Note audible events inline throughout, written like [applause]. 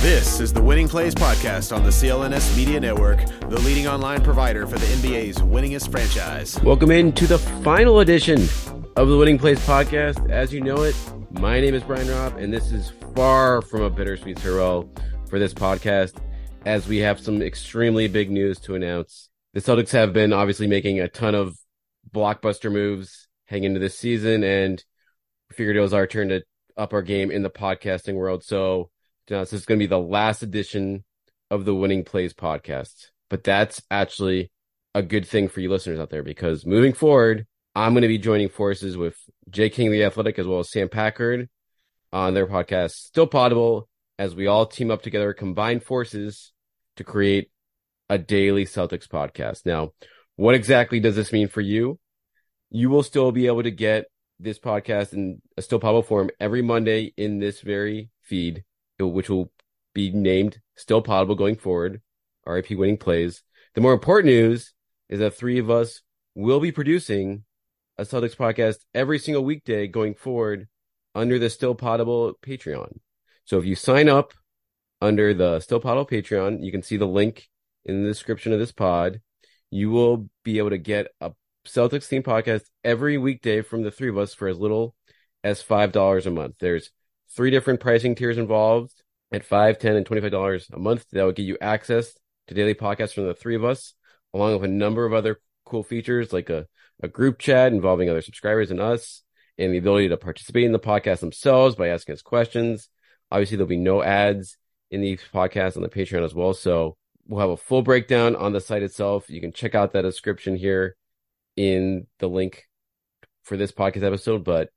This is the Winning Plays Podcast on the CLNS Media Network, the leading online provider for the NBA's winningest franchise. Welcome into the final edition of the Winning Plays Podcast. As you know it, my name is Brian Robb, and this is far from a bittersweet farewell for this podcast, as we have some extremely big news to announce. The Celtics have been obviously making a ton of blockbuster moves heading into this season, and figured it was our turn to up our game in the podcasting world. So, Uh, this is going to be the last edition of the Winning Plays podcast. But that's actually a good thing for you listeners out there because moving forward, I'm going to be joining forces with Jay King, the Athletic, as well as Sam Packard on their podcast, Still Poddable, as we all team up together, combine forces to create a daily Celtics podcast. Now, what exactly does this mean for you? You will still be able to get this podcast in a Still Poddable form every Monday in this very feed which will be named Still Poddable going forward. RIP winning plays. The more important news is that three of us will be producing a Celtics podcast every single weekday going forward under the Still Poddable Patreon. So if you sign up under the Still Poddable Patreon, you can see the link in the description of this pod. You will be able to get a Celtics themed podcast every weekday from the three of us for as little as $5 a month. There's three different pricing tiers involved at five, ten, and twenty-five dollars a month. That will get you access to daily podcasts from the three of us, along with a number of other cool features like a, a group chat involving other subscribers and us, and the ability to participate in the podcast themselves by asking us questions. Obviously, there'll be no ads in these podcasts on the Patreon as well. So we'll have a full breakdown on the site itself. You can check out that description here in the link for this podcast episode. But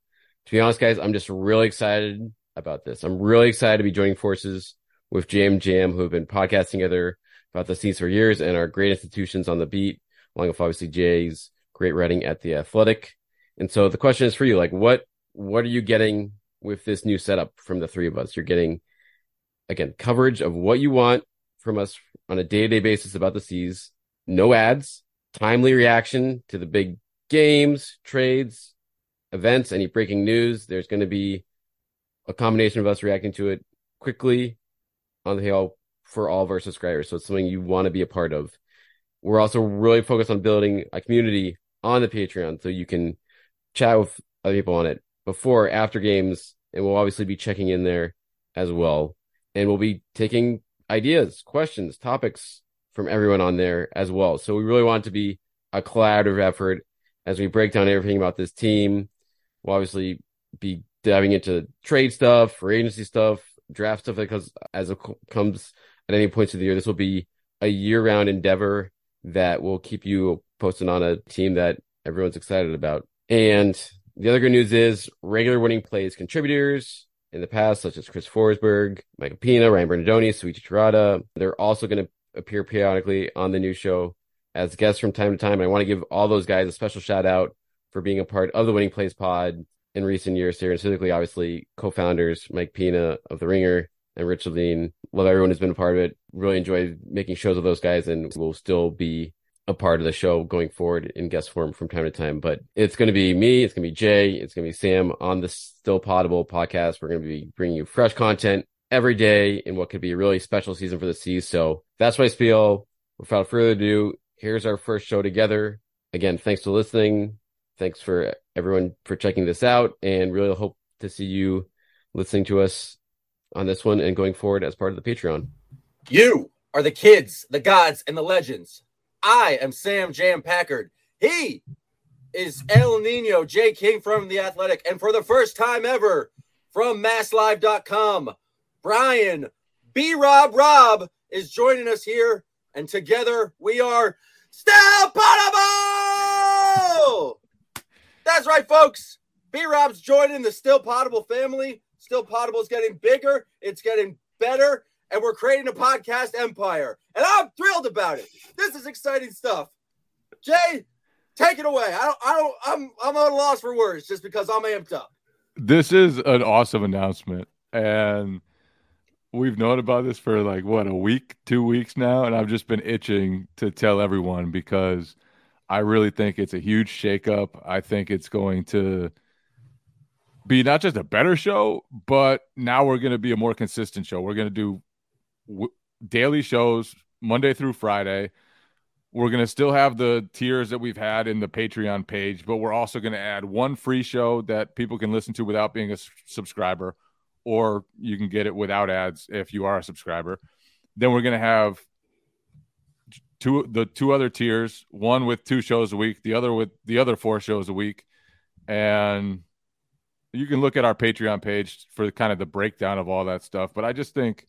to be honest, guys, I'm just really excited about this. I'm really excited to be joining forces with Jam Jam, who have been podcasting together about the scenes for years and are great institutions on the beat, along with obviously Jay's great writing at the Athletic. And so the question is for you, like what what are you getting with this new setup from the three of us? You're getting again coverage of what you want from us on a day-to-day basis about the C's, no ads, timely reaction to the big games, trades, events, any breaking news. There's going to be a combination of us reacting to it quickly on the hill for all of our subscribers. So it's something you want to be a part of. We're also really focused on building a community on the Patreon so you can chat with other people on it before, after games, and we'll obviously be checking in there as well. And we'll be taking ideas, questions, topics from everyone on there as well. So we really want to be a collaborative effort as we break down everything about this team. We'll obviously be diving into trade stuff, free agency stuff, draft stuff, because as it comes at any points of the year, this will be a year round endeavor that will keep you posted on a team that everyone's excited about. And the other good news is regular winning plays contributors in the past, such as Chris Forsberg, Michael Pina, Ryan Bernardoni, Souichi Terada. They're also going to appear periodically on the new show as guests from time to time. And I want to give all those guys a special shout out for being a part of the Winning Plays pod in recent years here, and specifically, obviously, co-founders Mike Pina of The Ringer and Rich Levine. Love everyone who's been a part of it. Really enjoyed making shows with those guys, and we will still be a part of the show going forward in guest form from time to time. But it's going to be me, it's going to be Jay, it's going to be Sam on the Still Poddable podcast. We're going to be bringing you fresh content every day in what could be a really special season for the C's. So that's my spiel. Without further ado, here's our first show together. Again, thanks for listening thanks for everyone for checking this out and really hope to see you listening to us on this one and going forward as part of the Patreon. You are the kids, the gods, and the legends. I am Sam Jam Packard. He is El Nino J. King from The Athletic. And for the first time ever from masslive.com, Brian B. Rob Rob is joining us here. And together we are still poddable. That's right, folks. B Rob's joining the Still Poddable family. Still Poddable is getting bigger, it's getting better, and we're creating a podcast empire. And I'm thrilled about it. This is exciting stuff. Jay, take it away. I don't, I don't, I'm, I'm at a loss for words just because I'm amped up. This is an awesome announcement. And we've known about this for like what a week, two weeks now. And I've just been itching to tell everyone because I really think it's a huge shakeup. I think it's going to be not just a better show, but now we're going to be a more consistent show. We're going to do w- daily shows Monday through Friday. We're going to still have the tiers that we've had in the Patreon page, but we're also going to add one free show that people can listen to without being a s- subscriber, or you can get it without ads if you are a subscriber. Then we're going to have two the two other tiers, one with two shows a week, the other with the other four shows a week. And you can look at our Patreon page for kind of the breakdown of all that stuff. But I just think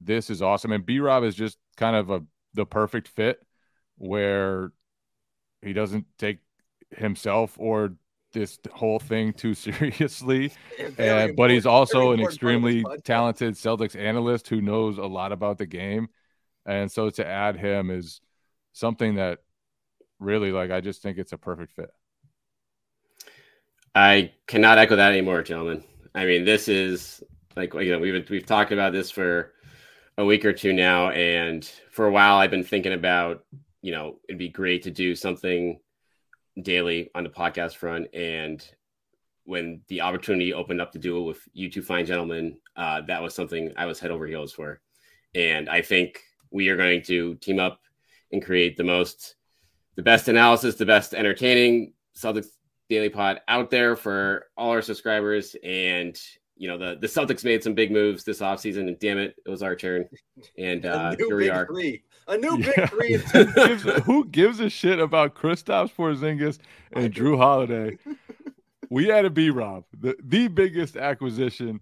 this is awesome. And B Rob is just kind of a the perfect fit where he doesn't take himself or this whole thing too [laughs] seriously. And, but he's also an important part of this extremely talented Celtics analyst who knows a lot about the game. And so to add him is something that really like I just think it's a perfect fit. I cannot echo that anymore, gentlemen. I mean, this is like you know we've we've talked about this for a week or two now, and for a while I've been thinking about you know it'd be great to do something daily on the podcast front, and when the opportunity opened up to do it with you two fine gentlemen, uh, that was something I was head over heels for, and I think we are going to team up and create the most, the best analysis, the best entertaining Celtics daily pod out there for all our subscribers. And you know, the the Celtics made some big moves this offseason, and damn it, it was our turn. And [laughs] uh, here we are. three. A new Yeah. big three. [laughs] who, gives, who gives a shit about Kristaps Porzingis and Jrue Holiday? We had a B Rob, the, the biggest acquisition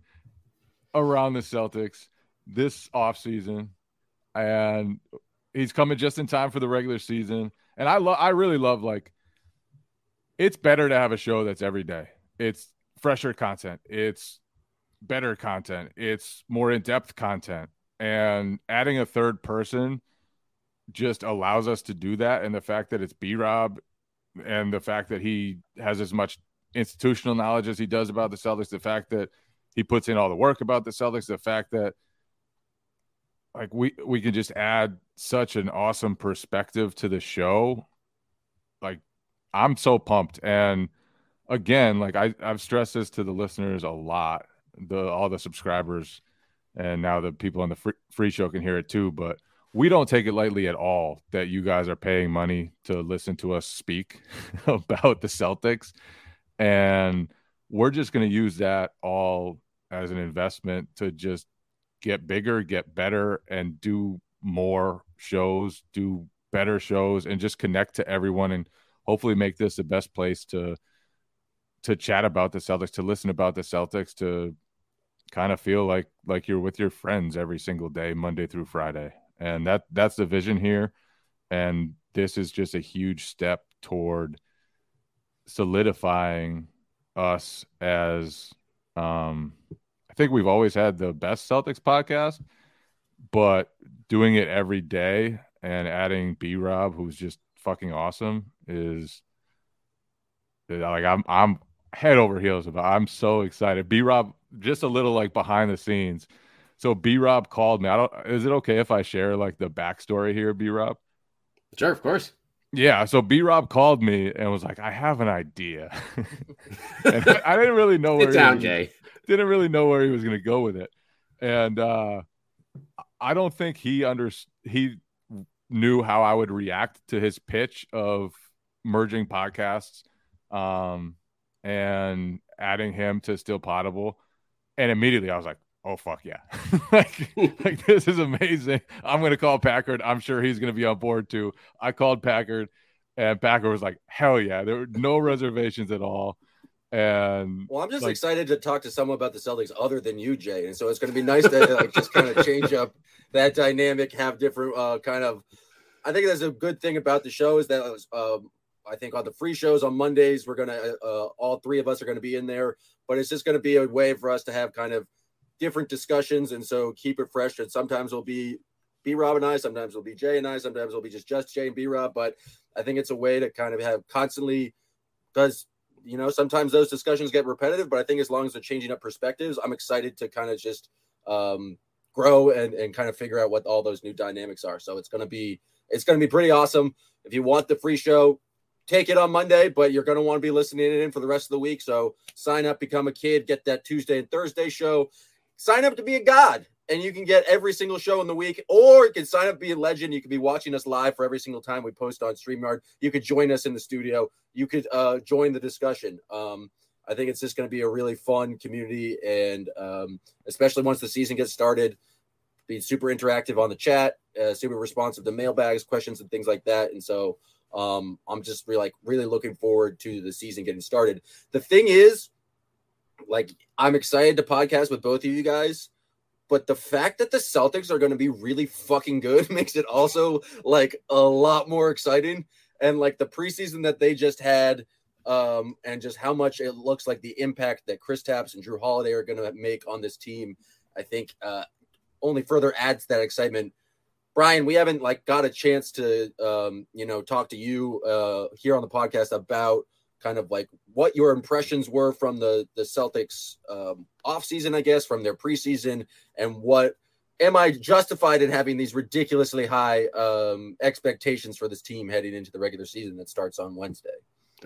around the Celtics this offseason. And he's coming just in time for the regular season. And I love I really love like it's better to have a show that's every day. It's fresher content. It's better content. It's more in-depth content. And adding a third person just allows us to do that. And the fact that it's B Rob and the fact that he has as much institutional knowledge as he does about the Celtics, the fact that he puts in all the work about the Celtics, the fact that like we we can just add such an awesome perspective to the show. Like I'm so pumped. And again, like I, I've stressed this to the listeners a lot, the all the subscribers and now the people on the free, free show can hear it too. But we don't take it lightly at all that you guys are paying money to listen to us speak [laughs] about the Celtics. And we're just going to use that all as an investment to just get bigger, get better, and do more shows, do better shows, and just connect to everyone and hopefully make this the best place to to chat about the Celtics, to listen about the Celtics, to kind of feel like like you're with your friends every single day, Monday through Friday. And that that's the vision here. And this is just a huge step toward solidifying us as um think we've always had the best Celtics podcast, but doing it every day and adding B Rob, who's just fucking awesome, is like I'm I'm head over heels about. I'm so excited. B Rob, just a little like behind the scenes. So B Rob called me. I don't. Is it okay if I share like the backstory here, B Rob? Sure, of course. Yeah. So B Rob called me and was like, "I have an idea," [laughs] and I, I didn't really know where Sit down, Jay. Didn't really know where he was going to go with it, and uh, I don't think he under he knew how I would react to his pitch of merging podcasts, um, and adding him to Still Poddable, and immediately I was like, "Oh fuck yeah!" [laughs] like, like this is amazing. I'm to call Packard. I'm sure he's to be on board too. I called Packard, and Packard was like, "Hell yeah!" There were no reservations at all. And Well, I'm just Like- excited to talk to someone about the Celtics other than you, Jay. And so it's going to be nice to like just kind of change up that dynamic, have different uh, kind of. I think that's a good thing about the show is that um, I think on the free shows on Mondays we're gonna uh, all three of us are going to be in there, but it's just going to be a way for us to have kind of different discussions, and so keep it fresh. And sometimes it'll be B Rob and I, sometimes it'll be Jay and I, sometimes it'll be just just Jay and B Rob. But I think it's a way to kind of have constantly because you know sometimes those discussions get repetitive. But I think as long as they're changing up perspectives, I'm excited to kind of just um, grow and and kind of figure out what all those new dynamics are. So it's gonna be it's gonna be pretty awesome. If you want the free show, take it on Monday, but you're going to want to be listening in for the rest of the week. So sign up, become a kid, get that Tuesday and Thursday show. Sign up to be a god, and you can get every single show in the week, or you can sign up be a legend. You can be watching us live for every single time we post on StreamYard. You could join us in the studio. You could uh, join the discussion. Um, I think it's just going to be a really fun community, and um, especially once the season gets started, be super interactive on the chat, uh, super responsive to mailbags, questions, and things like that. And so um, I'm just really like really looking forward to the season getting started. The thing is, like, I'm excited to podcast with both of you guys, but the fact that the Celtics are going to be really fucking good [laughs] makes it also like a lot more exciting. And like the preseason that they just had, um, and just how much it looks like the impact that Kristaps and Jrue Holiday are going to make on this team, I think uh, only further adds that excitement Brian, we haven't like got a chance to um, you know talk to you uh, here on the podcast about kind of like what your impressions were from the the Celtics um, off season, I guess, from their preseason, and what am I justified in having these ridiculously high um, expectations for this team heading into the regular season that starts on Wednesday?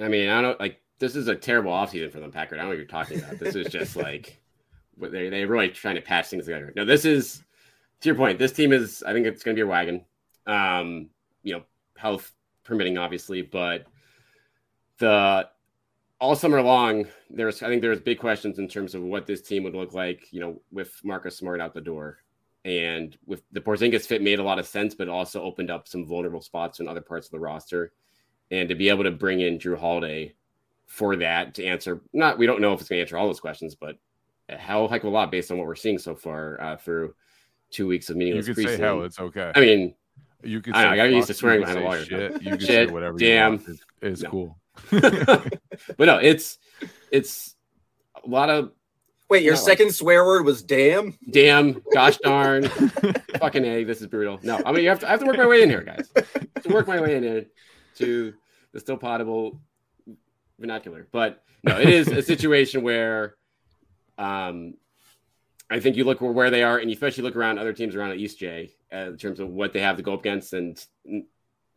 I mean, I don't like this is a terrible offseason for them, Packard. I don't know what you're talking about. This is just like [laughs] they they really trying to patch things together. No, this is to your point, this team is, I think it's going to be a wagon. Um, you know, health permitting, obviously, but the all summer long, there's, I think there's big questions in terms of what this team would look like, you know, with Marcus Smart out the door. And with the Porzingis fit made a lot of sense, but also opened up some vulnerable spots in other parts of the roster. And to be able to bring in Jrue Holiday for that to answer, not, we don't know if it's going to answer all those questions, but a hell heck of a lot based on what we're seeing so far uh, through two weeks of meaningless. You could say hell, it's okay. I mean, you could. I, know, I got used to swearing behind a lawyer. Shit. You can shit, say whatever. Damn, It's, it's no. cool. [laughs] but no, it's it's a lot of Wait, your second swear word was damn? damn, gosh [laughs] darn, fucking a. This is brutal. No, I mean you have to. I have to work my way in here, guys. to work my way in here to the still poddable vernacular. But no, it is a situation where, um, I think you look where they are, and you especially look around other teams around at East J uh, in terms of what they have to go up against, and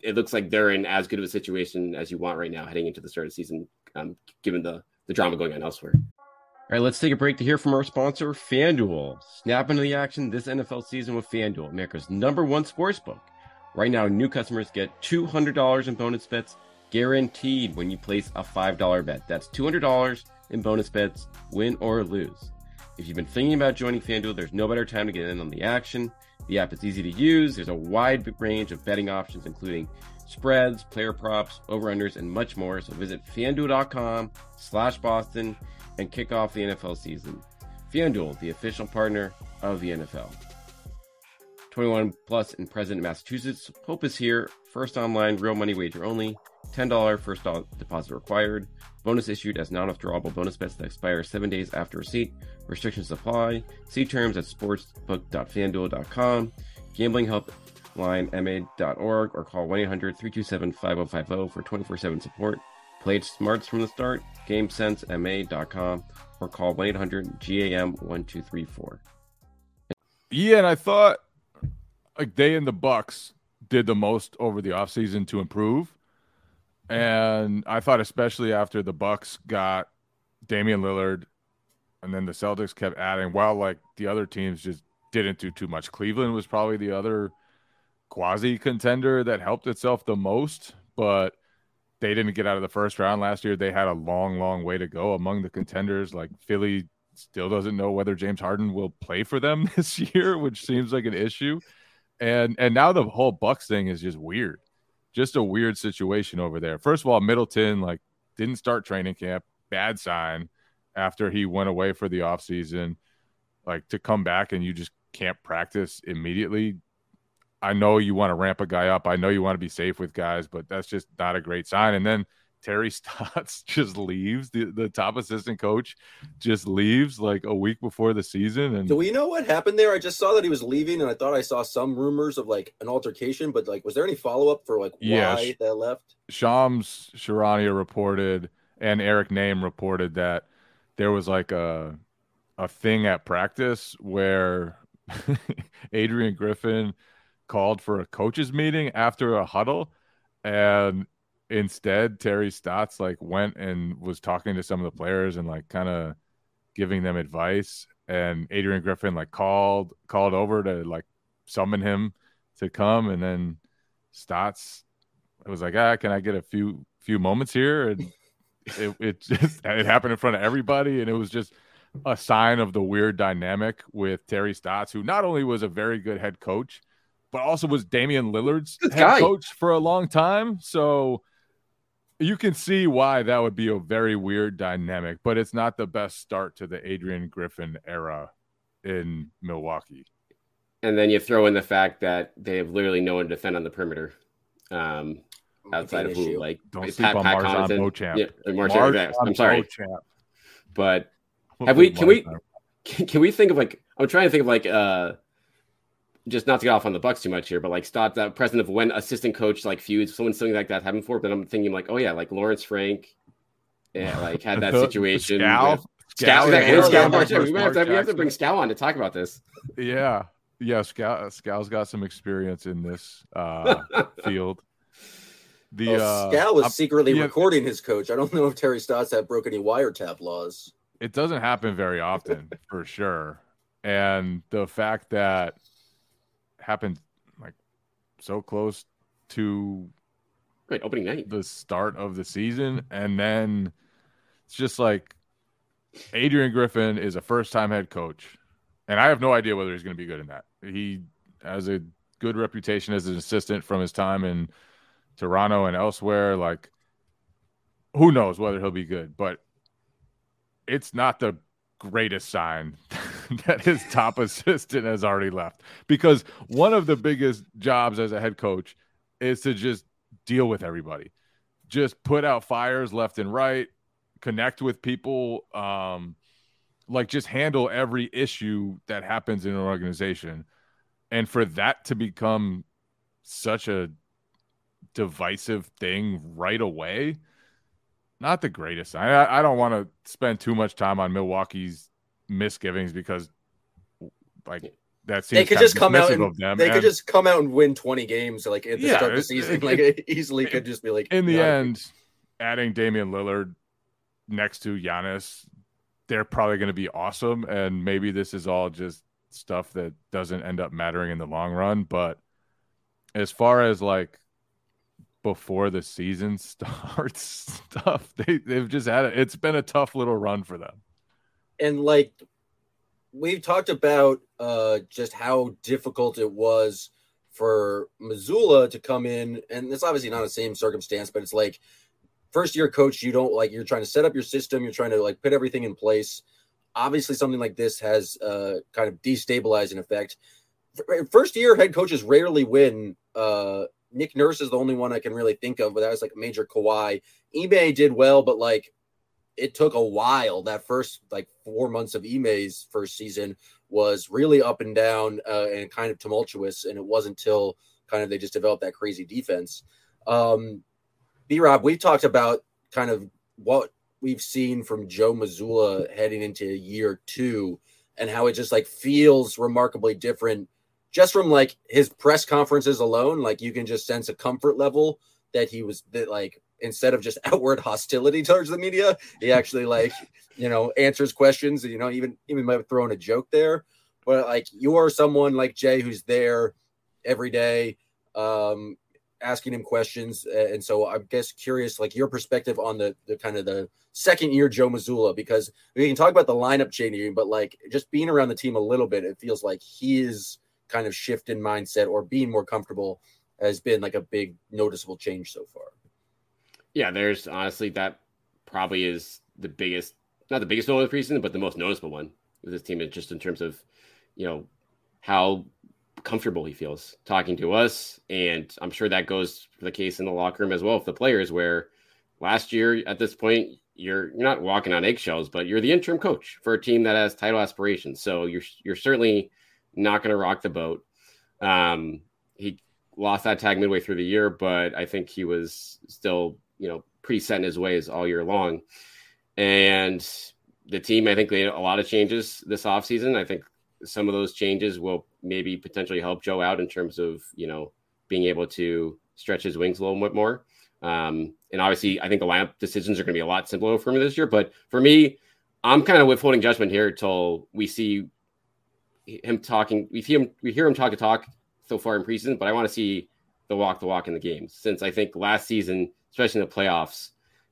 it looks like they're in as good of a situation as you want right now heading into the start of the season, um, given the the drama going on elsewhere. All right, let's take a break to hear from our sponsor, FanDuel. Snap into the action this NFL season with FanDuel, America's number one sports book. Right now, new customers get $200 in bonus bets guaranteed when you place a $5 bet. That's $200 in bonus bets, win or lose. If you've been thinking about joining FanDuel, there's no better time to get in on the action. The app is easy to use. There's a wide range of betting options, including spreads, player props, over-unders, and much more. So visit fanduel.com slash Boston and kick off the NFL season. FanDuel, the official partner of the NFL. 21 plus and present in Massachusetts. Hope is here. First online, real money wager only. $10 first deposit required. Bonus issued as non-withdrawable bonus bets that expire seven days after receipt. Restrictions apply. See terms at sportsbook.fanduel.com. Gambling help line ma.org or call 1-800-327-5050 for 24-7 support. Play smarts from the start. GameSenseMA.com or call 1-800-GAM-1234. Yeah, and I thought like they and the Bucks did the most over the offseason to improve. And I thought especially after the Bucks got Damian Lillard and then the Celtics kept adding while like the other teams just didn't do too much. Cleveland was probably the other quasi contender that helped itself the most, but they didn't get out of the first round last year. They had a long, long way to go among the contenders. Like Philly still doesn't know whether James Harden will play for them [laughs] this year, which seems like an issue. And and now the whole Bucks thing is just weird. Just a weird situation over there. First of all, Middleton like didn't start training camp, bad sign after he went away for the offseason. Like to come back and you just can't practice immediately. I know you want to ramp a guy up. I know you want to be safe with guys, but that's just not a great sign. And then Terry [laughs] Stotts just leaves, the, the top assistant coach just leaves like a week before the season. And do we know what happened there? I just saw that he was leaving, and I thought I saw some rumors of like an altercation, but like, was there any follow up for like why Yeah, that left? Shams Charania reported and Eric Nehm reported that there was like a a thing at practice where [laughs] Adrian Griffin called for a coaches meeting after a huddle and instead Terry Stotts like went and was talking to some of the players and like kind of giving them advice. And Adrian Griffin like called called over to like summon him to come. And then Stotts was like ah can I get a few few moments here? And [laughs] it, it just it happened in front of everybody. And it was just a sign of the weird dynamic with Terry Stotts who not only was a very good head coach but also was Damian Lillard's head coach for a long time. So you can see why that would be a very weird dynamic but it's not the best start to the Adrian Griffin era in Milwaukee And then you throw in the fact that they have literally no one to defend on the perimeter. Um, outside of who, like Don't Pat- sleep on Pat MarJon Connaughton. Beauchamp. Yeah, MarJon, MarJon I'm sorry, Beauchamp. but [laughs] Have we- can we- can, can we think of like I'm trying to think of like uh just not to get off on the Bucks too much here, but like Stott that precedent of when assistant coach like feuds, someone something like that happened before. But I'm thinking like, oh yeah, like Lawrence Frank, yeah, like had that [laughs] situation. Scal? with- Scal, Scal, yeah, yeah, and Scal Scal Mark- Mark- we might have to, we have to bring Scal on to talk about this. Yeah. Yeah, Scal, Scal's got some experience in this uh, [laughs] field. The Well, uh, Scal was I'm- secretly yeah. recording his coach. I don't know if Terry Stotts had broke any wiretap laws. it doesn't happen very often for sure. And the fact that happened like so close to Right, opening night. the start of the season and then it's just like Adrian Griffin is a first time head coach and I have no idea whether he's going to be good in that. He has a good reputation as an assistant from his time in Toronto and elsewhere like who knows whether he'll be good, but it's not the greatest sign [laughs] that his top assistant has already left. Because one of the biggest jobs as a head coach is to just deal with everybody. Just put out fires left and right connect with people um like just handle every issue that happens in an organization. And for that to become such a divisive thing right away not the greatest. I, I don't want to spend too much time on Milwaukee's misgivings because, like, that seems They could just come out and of them. they could just come out and win 20 games like at the Yeah, start of the season. it- like it- [laughs] it easily could just be like in the end, adding Damian Lillard next to Giannis, they're probably going to be awesome. And maybe this is all just stuff that doesn't end up mattering in the long run. But as far as like before the season [laughs] starts stuff, they, they've just had it. It's been a tough little run for them. And like we've talked about uh just how difficult it was for Mazzulla to come in and it's obviously not the same circumstance but it's like first year coach you don't like you're trying to set up your system you're trying to like put everything in place. Obviously something like this has uh kind of destabilizing effect. First year head coaches rarely win. Uh Nick Nurse is the only one I can really think of, but that was like major Kawhi. Ime did well, but like it took a while. That first like four months of Ime's first season was really up and down uh, and kind of tumultuous, and it wasn't until kind of they just developed that crazy defense. Um, B Rob, we've talked about kind of what we've seen from Joe Mazzulla heading into year two, and how it just like feels remarkably different just from like his press conferences alone. Like you can just sense a comfort level that he was that like instead of just [laughs] outward hostility towards the media, he actually like you know answers questions. And, you know, even even might have thrown a joke there. But like you are someone like Jay who's there every day, um, asking him questions, and so I'm just curious, like your perspective on the the kind of the second year Joe Mazzulla, because we can talk about the lineup changing, but like just being around the team a little bit, it feels like he is kind of shift in mindset or being more comfortable has been like a big noticeable change so far. Yeah, there's honestly that probably is the biggest, not the biggest moment of the but the most noticeable one with this team, just in terms of, you know, how comfortable he feels talking to us, and I'm sure that goes for the case in the locker room as well with the players, where last year at this point, you're you're not walking on eggshells, but you're the interim coach for a team that has title aspirations. So you're you're certainly not going to rock the boat. Um, he lost that tag midway through the year, but I think he was still you know pretty set in his ways all year long. And the team, I think, they made a lot of changes this offseason. I think some of those changes will maybe potentially help Joe out in terms of you know being able to stretch his wings a little bit more. Um, and obviously, I think the lineup decisions are going to be a lot simpler for me this year. But for me, I'm kind of withholding judgment here until we see him talking. We see him, we hear him talk to talk so far in preseason, but I want to see the walk the walk in the games. Since I think last season, especially in the playoffs,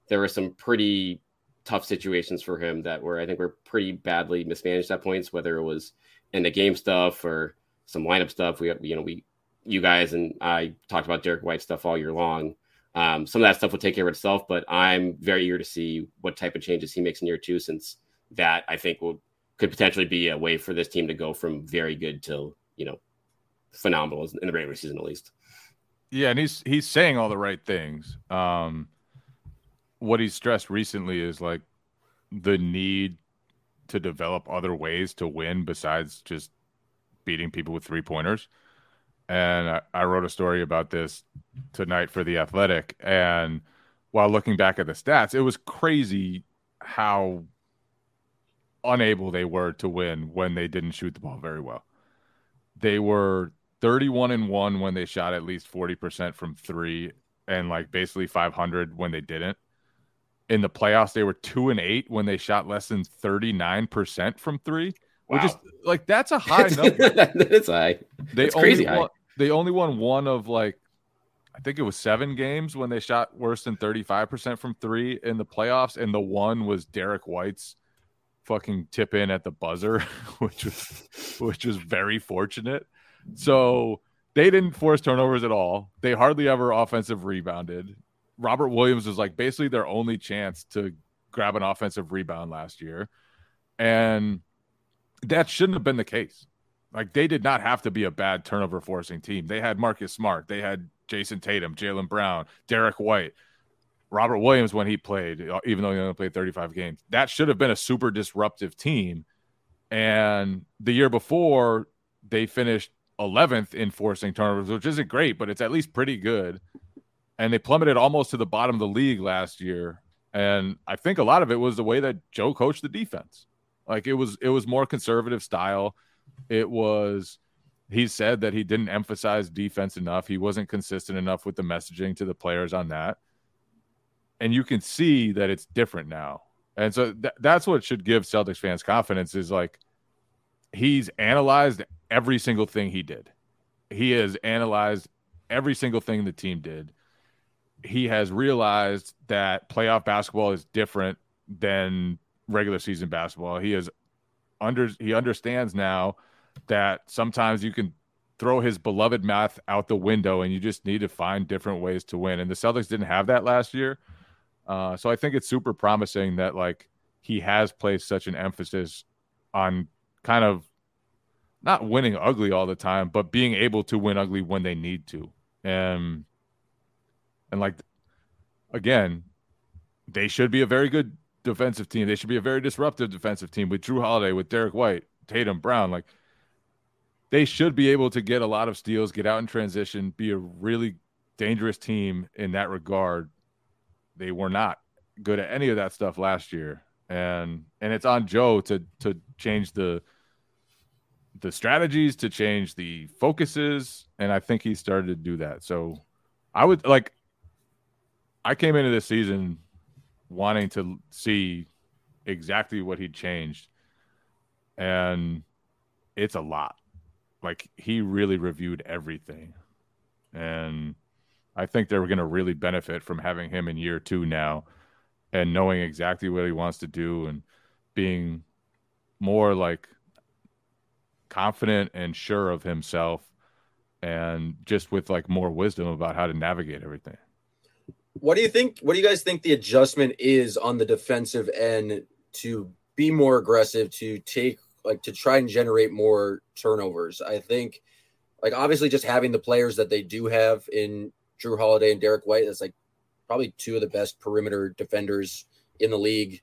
there were some pretty tough situations for him that were I think were pretty badly mismanaged at points, whether it was in the game stuff or some lineup stuff. We you know we you guys and I talked about Derrick White stuff all year long. Um, some of that stuff will take care of itself, but I'm very eager to see what type of changes he makes in year two, since that I think will could potentially be a way for this team to go from very good to you know phenomenal in the regular season at least. Yeah, and he's he's saying all the right things. Um, what he's stressed recently is like the need to develop other ways to win besides just beating people with three pointers and I, I wrote a story about this tonight for the Athletic. And while looking back at the stats, it was crazy how unable they were to win when they didn't shoot the ball very well. They were 31 and 1 when they shot at least 40% from 3 and like basically 500 when they didn't. In the playoffs they were 2 and 8 when they shot less than 39% from 3. Wow. Which is like that's a high [laughs] number. that's high. They that's crazy high. They only won one of like I think it was seven games when they shot worse than 35% from three in the playoffs. And the one was Derrick White's fucking tip in at the buzzer, [laughs] which was which was very fortunate. So they didn't force turnovers at all. They hardly ever offensive rebounded. Robert Williams was like basically their only chance to grab an offensive rebound last year. And that shouldn't have been the case. Like they did not have to be a bad turnover forcing team. They had Marcus Smart, they had Jayson Tatum, Jaylen Brown, Derrick White, Robert Williams when he played, uh, even though he only played 35 games. That should have been a super disruptive team. And the year before, they finished 11th in forcing turnovers, which isn't great, but it's at least pretty good. And they plummeted almost to the bottom of the league last year. And I think a lot of it was the way that Joe coached the defense. Like it was, it was more conservative style. It was he said that he didn't emphasize defense enough. He wasn't consistent enough with the messaging to the players on that. And you can see that it's different now. And so th- that's what should give Celtics fans confidence is like he's analyzed every single thing he did. He has analyzed every single thing the team did. He has realized that playoff basketball is different than regular season basketball. He has under he understands now that sometimes you can throw his beloved math out the window and you just need to find different ways to win. And the Celtics didn't have that last year. Uh, so I think it's super promising that like he has placed such an emphasis on kind of not winning ugly all the time, but being able to win ugly when they need to. And and like again, they should be a very good defensive team. They should be a very disruptive defensive team with Jrue Holiday, with Derrick White, Tatum, Brown. Like they should be able to get a lot of steals, get out in transition, be a really dangerous team in that regard. They were not good at any of that stuff last year. And and it's on Joe to to change the the strategies, to change the focuses, and I think he started to do that. So I would like I came into this season wanting to see exactly what he changed. And it's a lot. Like he really reviewed everything. And I think they're going to really benefit from having him in year two now and knowing exactly what he wants to do and being more like confident and sure of himself and just with like more wisdom about how to navigate everything. What do you think? What do you guys think the adjustment is on the defensive end to be more aggressive, to take like to try and generate more turnovers? I think, like obviously, just having the players that they do have in Jrue Holiday and Derrick White, that's like probably two of the best perimeter defenders in the league.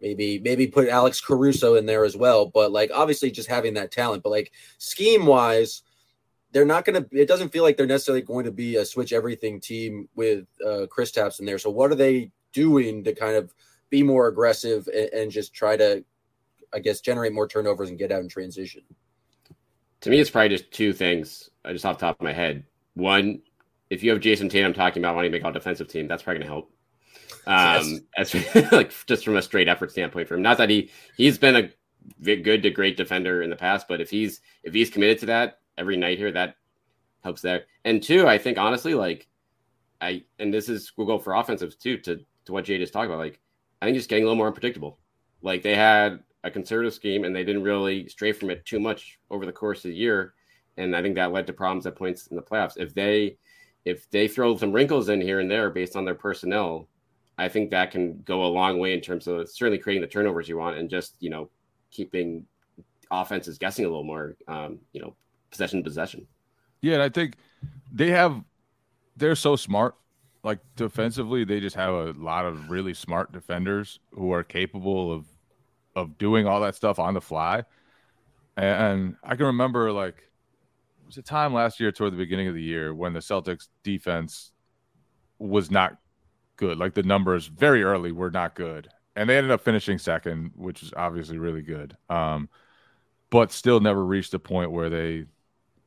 Maybe maybe put Alex Caruso in there as well, but like obviously just having that talent, but like scheme wise, they're not going to. It doesn't feel like they're necessarily going to be a switch everything team with uh, Kristaps in there. So what are they doing to kind of be more aggressive and, and just try to, I guess, generate more turnovers and get out in transition? To me, it's probably just two things. I just off the top of my head. One, if you have Jayson Tatum talking about wanting to make all defensive team, that's probably going to help. Um, yes. as [laughs] like just from a straight effort standpoint for him. Not that he he's been a good to great defender in the past, but if he's if he's committed to that every night here, that helps there. And two, I think honestly, like I and this is we'll go for offensive too to to what Jay just talked about. Like I think just getting a little more unpredictable. Like they had a conservative scheme and they didn't really stray from it too much over the course of the year. And I think that led to problems at points in the playoffs. If they if they throw some wrinkles in here and there based on their personnel, I think that can go a long way in terms of certainly creating the turnovers you want and just, you know, keeping offenses guessing a little more, um, you know, possession possession. Yeah, and I think they have they're so smart. Like defensively, they just have a lot of really smart defenders who are capable of of doing all that stuff on the fly. And I can remember like it was a time last year toward the beginning of the year when the Celtics defense was not good. Like the numbers very early were not good. And they ended up finishing second, which is obviously really good. Um, but still never reached a point where they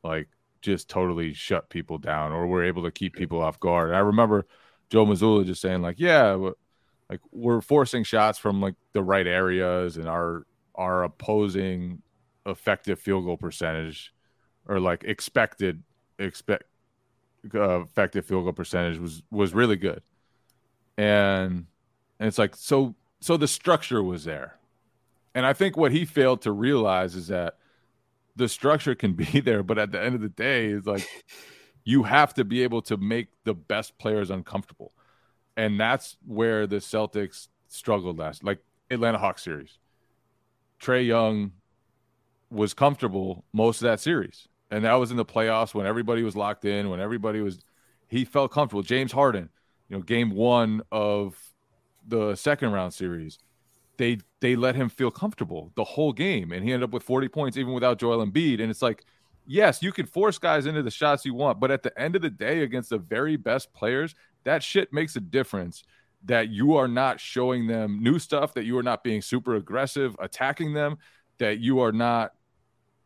like just totally shut people down or were able to keep people off guard. And I remember Joe Mazzulla just saying like, yeah, like we're forcing shots from like the right areas and our our opposing effective field goal percentage or like expected expect uh, effective field goal percentage was was really good, and and it's like so so the structure was there, and I think what he failed to realize is that the structure can [laughs] be there, but at the end of the day, it's like you have to be able to make the best players uncomfortable, and that's where the Celtics struggled last, like Atlanta Hawks series. Trae Young was comfortable most of that series and that was in the playoffs when everybody was locked in, when everybody was he felt comfortable. James Harden, you know, game one of the second round series, they they let him feel comfortable the whole game, and he ended up with 40 points even without Joel Embiid. And it's like, yes, you can force guys into the shots you want, but at the end of the day, against the very best players, that shit makes a difference. That you are not showing them new stuff, that you are not being super aggressive, attacking them, that you are not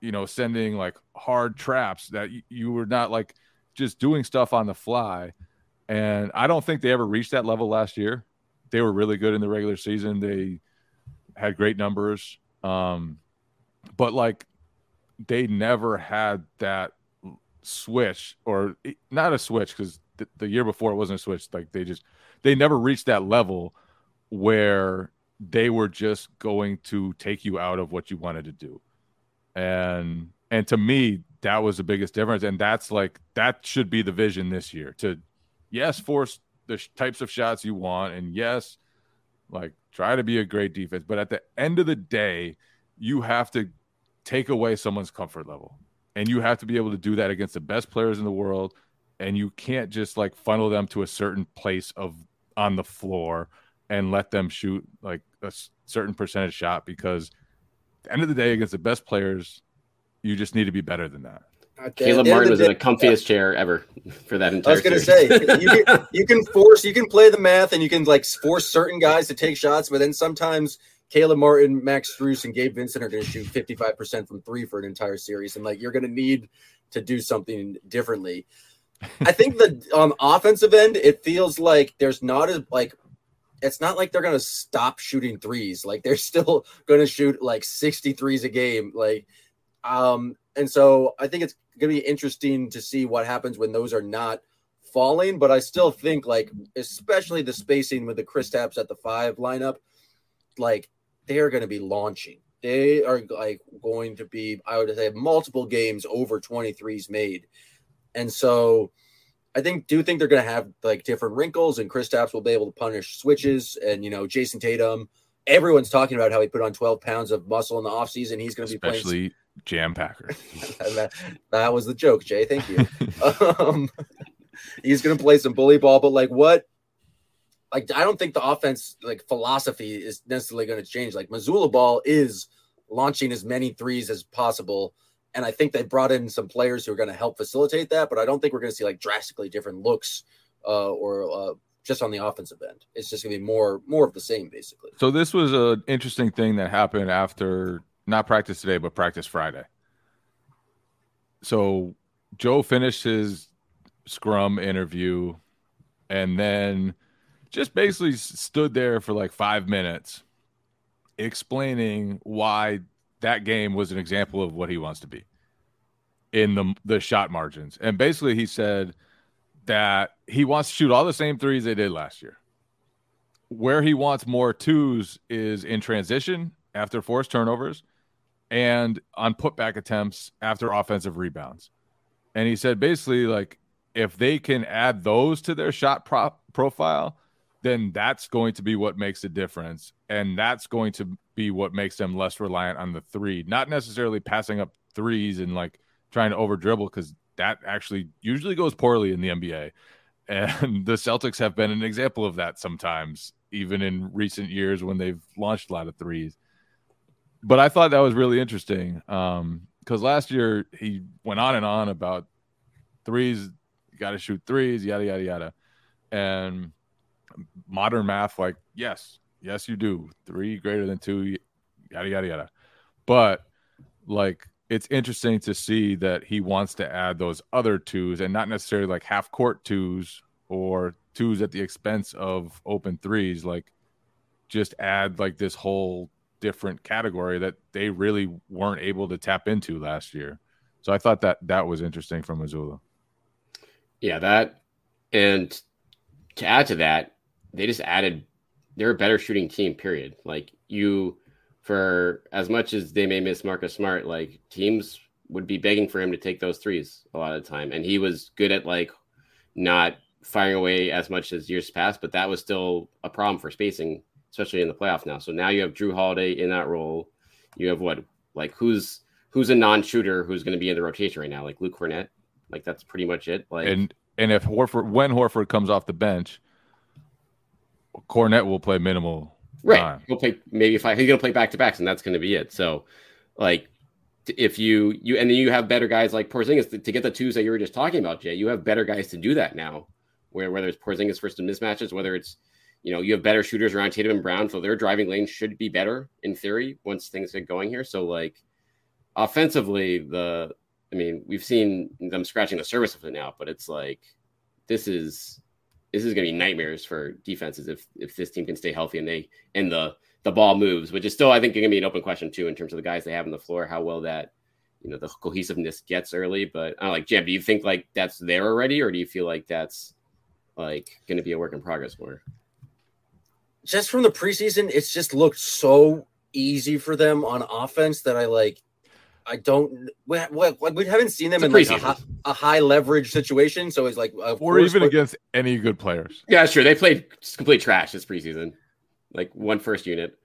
you know, sending like hard traps that you, you were not like just doing stuff on the fly. And I don't think they ever reached that level last year. They were really good in the regular season. They had great numbers. Um, but like they never had that switch or not a switch because the, the year before it wasn't a switch. Like they just, they never reached that level where they were just going to take you out of what you wanted to do and and to me that was the biggest difference and that's like that should be the vision this year to yes force the sh- types of shots you want and yes like try to be a great defense but at the end of the day you have to take away someone's comfort level and you have to be able to do that against the best players in the world and you can't just like funnel them to a certain place of on the floor and let them shoot like a certain percentage shot because the end of the day, against the best players, you just need to be better than that. Caleb Martin was in the comfiest yeah. chair ever for that entire. I was going to say you can, [laughs] you can force, you can play the math, and you can like force certain guys to take shots, but then sometimes Caleb Martin, Max Strus, and Gabe Vincent are going to shoot fifty five percent from three for an entire series, and like you're going to need to do something differently. I think the on [laughs] offensive end, it feels like there's not as like it's not like they're going to stop shooting threes. Like they're still going to shoot like 60 threes a game. Like, um, and so I think it's going to be interesting to see what happens when those are not falling. But I still think like, especially the spacing with the Kristaps at the five lineup, like they are going to be launching. They are like going to be, I would say, multiple games over 23s made. And so, I think do think they're going to have like different wrinkles, and Kristaps will be able to punish switches. And you know, Jayson Tatum, everyone's talking about how he put on 12 pounds of muscle in the offseason. He's going to be especially Jam Packer. [laughs] that, that, was the joke, Jay. Thank you. [laughs] um, he's going to play some bully ball, but like what? like I don't think the offense like philosophy is necessarily going to change. Like Mazzulla ball is launching as many threes as possible. And I think they brought in some players who are going to help facilitate that, but I don't think we're going to see like drastically different looks uh, or uh, just on the offensive end. It's just going to be more more of the same, basically. So this was an interesting thing that happened after not practice today, but practice Friday. So Joe finished his scrum interview and then just basically stood there for like five minutes explaining why that game was an example of what he wants to be in the the shot margins. And basically he said that he wants to shoot all the same threes they did last year. Where he wants more twos is in transition after forced turnovers and on putback attempts after offensive rebounds. And he said basically like if they can add those to their shot prop profile, then that's going to be what makes a difference. And that's going to be what makes them less reliant on the three, not necessarily passing up threes and like trying to over dribble, because that actually usually goes poorly in the NBA. And [laughs] the Celtics have been an example of that sometimes, even in recent years when they've launched a lot of threes. But I thought that was really interesting Um, because um, last year he went on and on about threes, got to shoot threes, yada, yada, yada. And modern math, like, yes, yes, you do. Three greater than two, yada, yada, yada. But like, it's interesting to see that he wants to add those other twos and not necessarily like half court twos or twos at the expense of open threes. Like, just add like this whole different category that they really weren't able to tap into last year. So I thought that that was interesting from Mazzulla. Yeah, that and to add to that, they just added they're a better shooting team, period. Like you for as much as they may miss Marcus Smart, like teams would be begging for him to take those threes a lot of the time. And he was good at like not firing away as much as years past, but that was still a problem for spacing, especially in the playoff now. So now you have Jrue Holiday in that role. You have what like who's who's a non-shooter who's going to be in the rotation right now, like Luke Kornet. Like that's pretty much it. Like and and if Horford when Horford comes off the bench, Kornet will play minimal. Right. Time. He'll play maybe five. He's gonna play back to backs, and that's gonna be it. So, like, if you you and then you have better guys like Porzingis to, to get the twos that you were just talking about, Jay. You have better guys to do that now. Where whether it's Porzingis versus mismatches, whether it's you know you have better shooters around Tatum and Brown, so their driving lane should be better in theory once things get going here. So like offensively, the I mean we've seen them scratching the surface of it now, but it's like this is this is going to be nightmares for defenses if if this team can stay healthy and they and the the ball moves, which is still I think going to be an open question too in terms of the guys they have on the floor, how well that you know the cohesiveness gets early. But I like Jim. Do you think like that's there already, or do you feel like that's like going to be a work in progress more? Just from the preseason, it's just looked so easy for them on offense that I like I don't. We, we, we haven't seen them in like a, high, a, high leverage situation, so it's like or even against any good players. Yeah, sure. They played complete trash this preseason, like one first unit.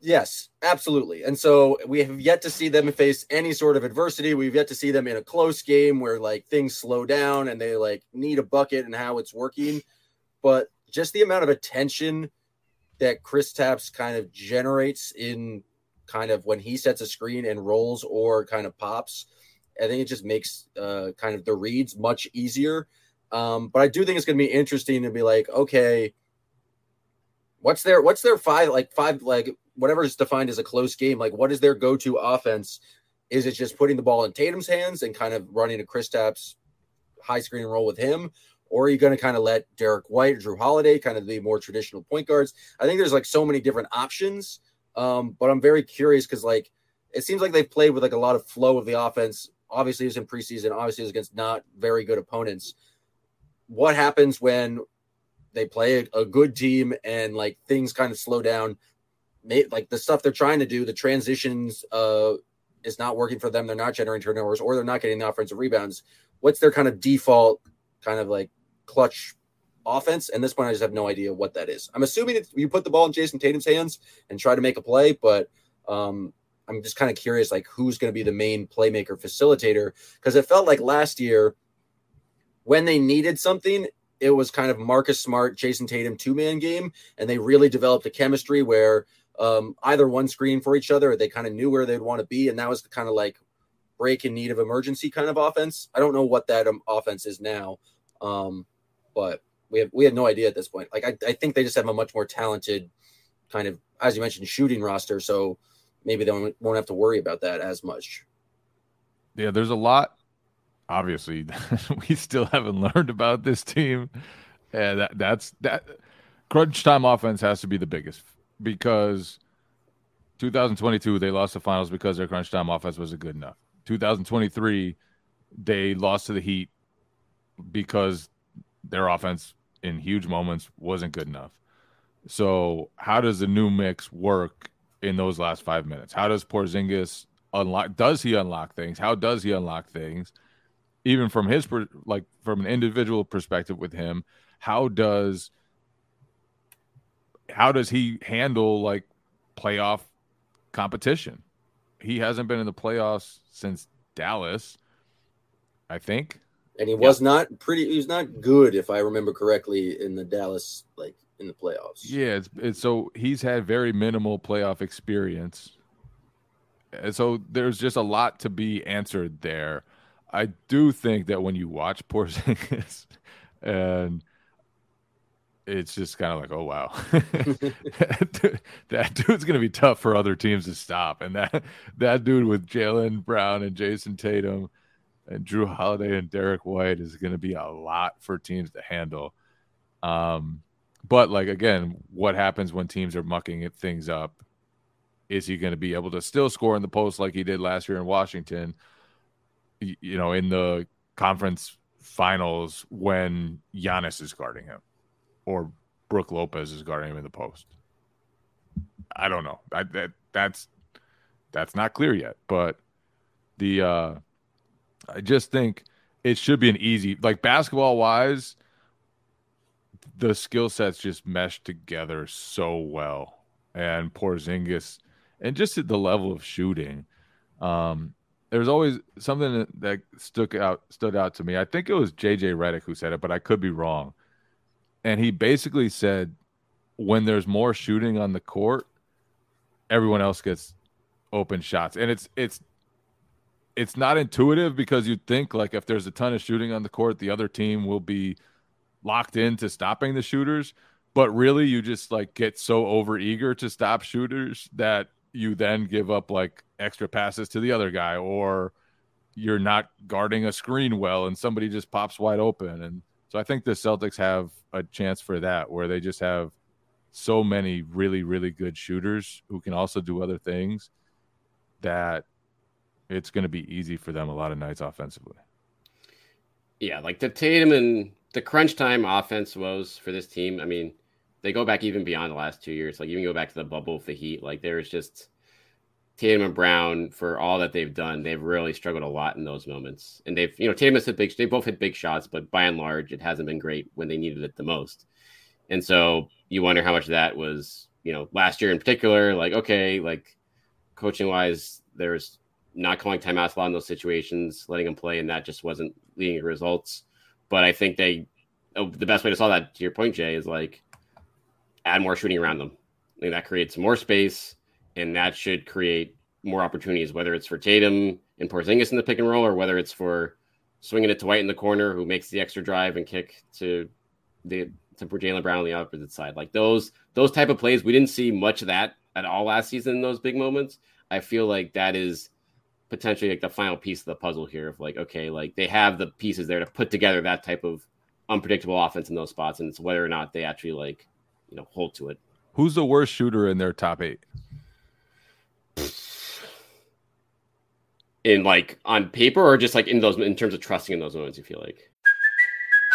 Yes, absolutely. And so we have yet to see them face any sort of adversity. We've yet to see them in a close game where like things slow down and they like need a bucket and how it's working. But just the amount of attention that Kristaps kind of generates in kind of when he sets a screen and rolls or kind of pops. I think it just makes uh, kind of the reads much easier. Um, but I do think it's going to be interesting to be like, okay, what's their what's their five like five like whatever is defined as a close game? Like, what is their go to offense? Is it just putting the ball in Tatum's hands and kind of running a Kristaps high screen roll with him? Or are you going to kind of let Derrick White, Jrue Holiday, kind of the more traditional point guards? I think there's like so many different options um, but I'm very curious because like it seems like they've played with like a lot of flow of the offense. Obviously, it was in preseason. Obviously, it was against not very good opponents. What happens when they play a, a good team and like things kind of slow down? Like the stuff they're trying to do, the transitions uh, is not working for them. They're not generating turnovers, or they're not getting the offensive rebounds. What's their kind of default kind of like clutch offense. And this point, I just have no idea what that is. I'm assuming you put the ball in Jayson Tatum's hands and try to make a play, but um, I'm just kind of curious, like who's going to be the main playmaker facilitator? Because it felt like last year when they needed something, it was kind of Marcus Smart, Jayson Tatum two man game, and they really developed a chemistry where um, either one screen for each other, they kind of knew where they'd want to be, and that was the kind of like break in need of emergency kind of offense. I don't know what that um, offense is now, um, but we have we have no idea at this point. Like I, I think they just have a much more talented kind of, as you mentioned, shooting roster. So maybe they won't, won't have to worry about that as much. Yeah, there's a lot. Obviously, [laughs] we still haven't learned about this team, and that, that's that. Crunch time offense has to be the biggest because 2022 they lost the finals because their crunch time offense wasn't good enough. 2023 they lost to the Heat because their offense in huge moments wasn't good enough. So, how does the new mix work in those last five minutes? How does Porzingis unlock? Does he unlock things? How does he unlock things? Even from his like from an individual perspective with him, how does how does he handle like playoff competition? He hasn't been in the playoffs since Dallas, I think. And he was not pretty. He was not good, if I remember correctly, in the Dallas like in the playoffs. Yeah, it's, it's so he's had very minimal playoff experience. And so there's just a lot to be answered there. I do think that when you watch [laughs] Porzingis and it's just kind of like, oh wow, [laughs] that dude's gonna be tough for other teams to stop, and that that dude with Jaylen Brown and Jayson Tatum and Jrue Holiday and Derrick White is gonna be a lot for teams to handle. Um, but like again, what happens when teams are mucking things up? Is he going to be able to still score in the post like he did last year in Washington? You know, in the conference finals when Giannis is guarding him, or Brook Lopez is guarding him in the post. I don't know. I, that that's that's not clear yet, but the uh I just think it should be an easy like basketball wise the skill sets just mesh together so well. And Porzingis, and just at the level of shooting, um, there's always something that, stuck out stood out to me. I think it was JJ Redick who said it, but I could be wrong. And he basically said, when there's more shooting on the court, everyone else gets open shots, and it's it's it's not intuitive because you'd think like if there's a ton of shooting on the court, the other team will be locked into stopping the shooters, but really you just like get so over eager to stop shooters that you then give up like extra passes to the other guy or you're not guarding a screen well and somebody just pops wide open. And so I think the Celtics have a chance for that where they just have so many really really good shooters who can also do other things that it's going to be easy for them a lot of nights offensively. Yeah, like the Tatum and the crunch time offense woes for this team. I mean, they go back even beyond the last two years. Like even go back to the bubble with the Heat. Like there's just Tatum and Brown for all that they've done. They've really struggled a lot in those moments. And they've, you know, Tatum has hit big. They both hit big shots, but by and large, it hasn't been great when they needed it the most. And so you wonder how much that was, you know, last year in particular. Like okay, like coaching wise, there's not calling timeouts a lot in those situations, letting them play, and that just wasn't leading to results. But I think they, oh, the best way to solve that, to your point, Jay, is like add more shooting around them. And that creates more space, and that should create more opportunities, whether it's for Tatum and Porzingis in the pick and roll, or whether it's for swinging it to White in the corner, who makes the extra drive and kick to the to Jaylen Brown on the opposite side. Like those those type of plays, we didn't see much of that at all last season in those big moments. I feel like that is potentially like the final piece of the puzzle here of like, okay, like they have the pieces there to put together that type of unpredictable offense in those spots, and it's whether or not they actually like, you know, hold to it. Who's the worst shooter in their top eight? In like on paper or just like in those in terms of trusting in those moments, you feel like?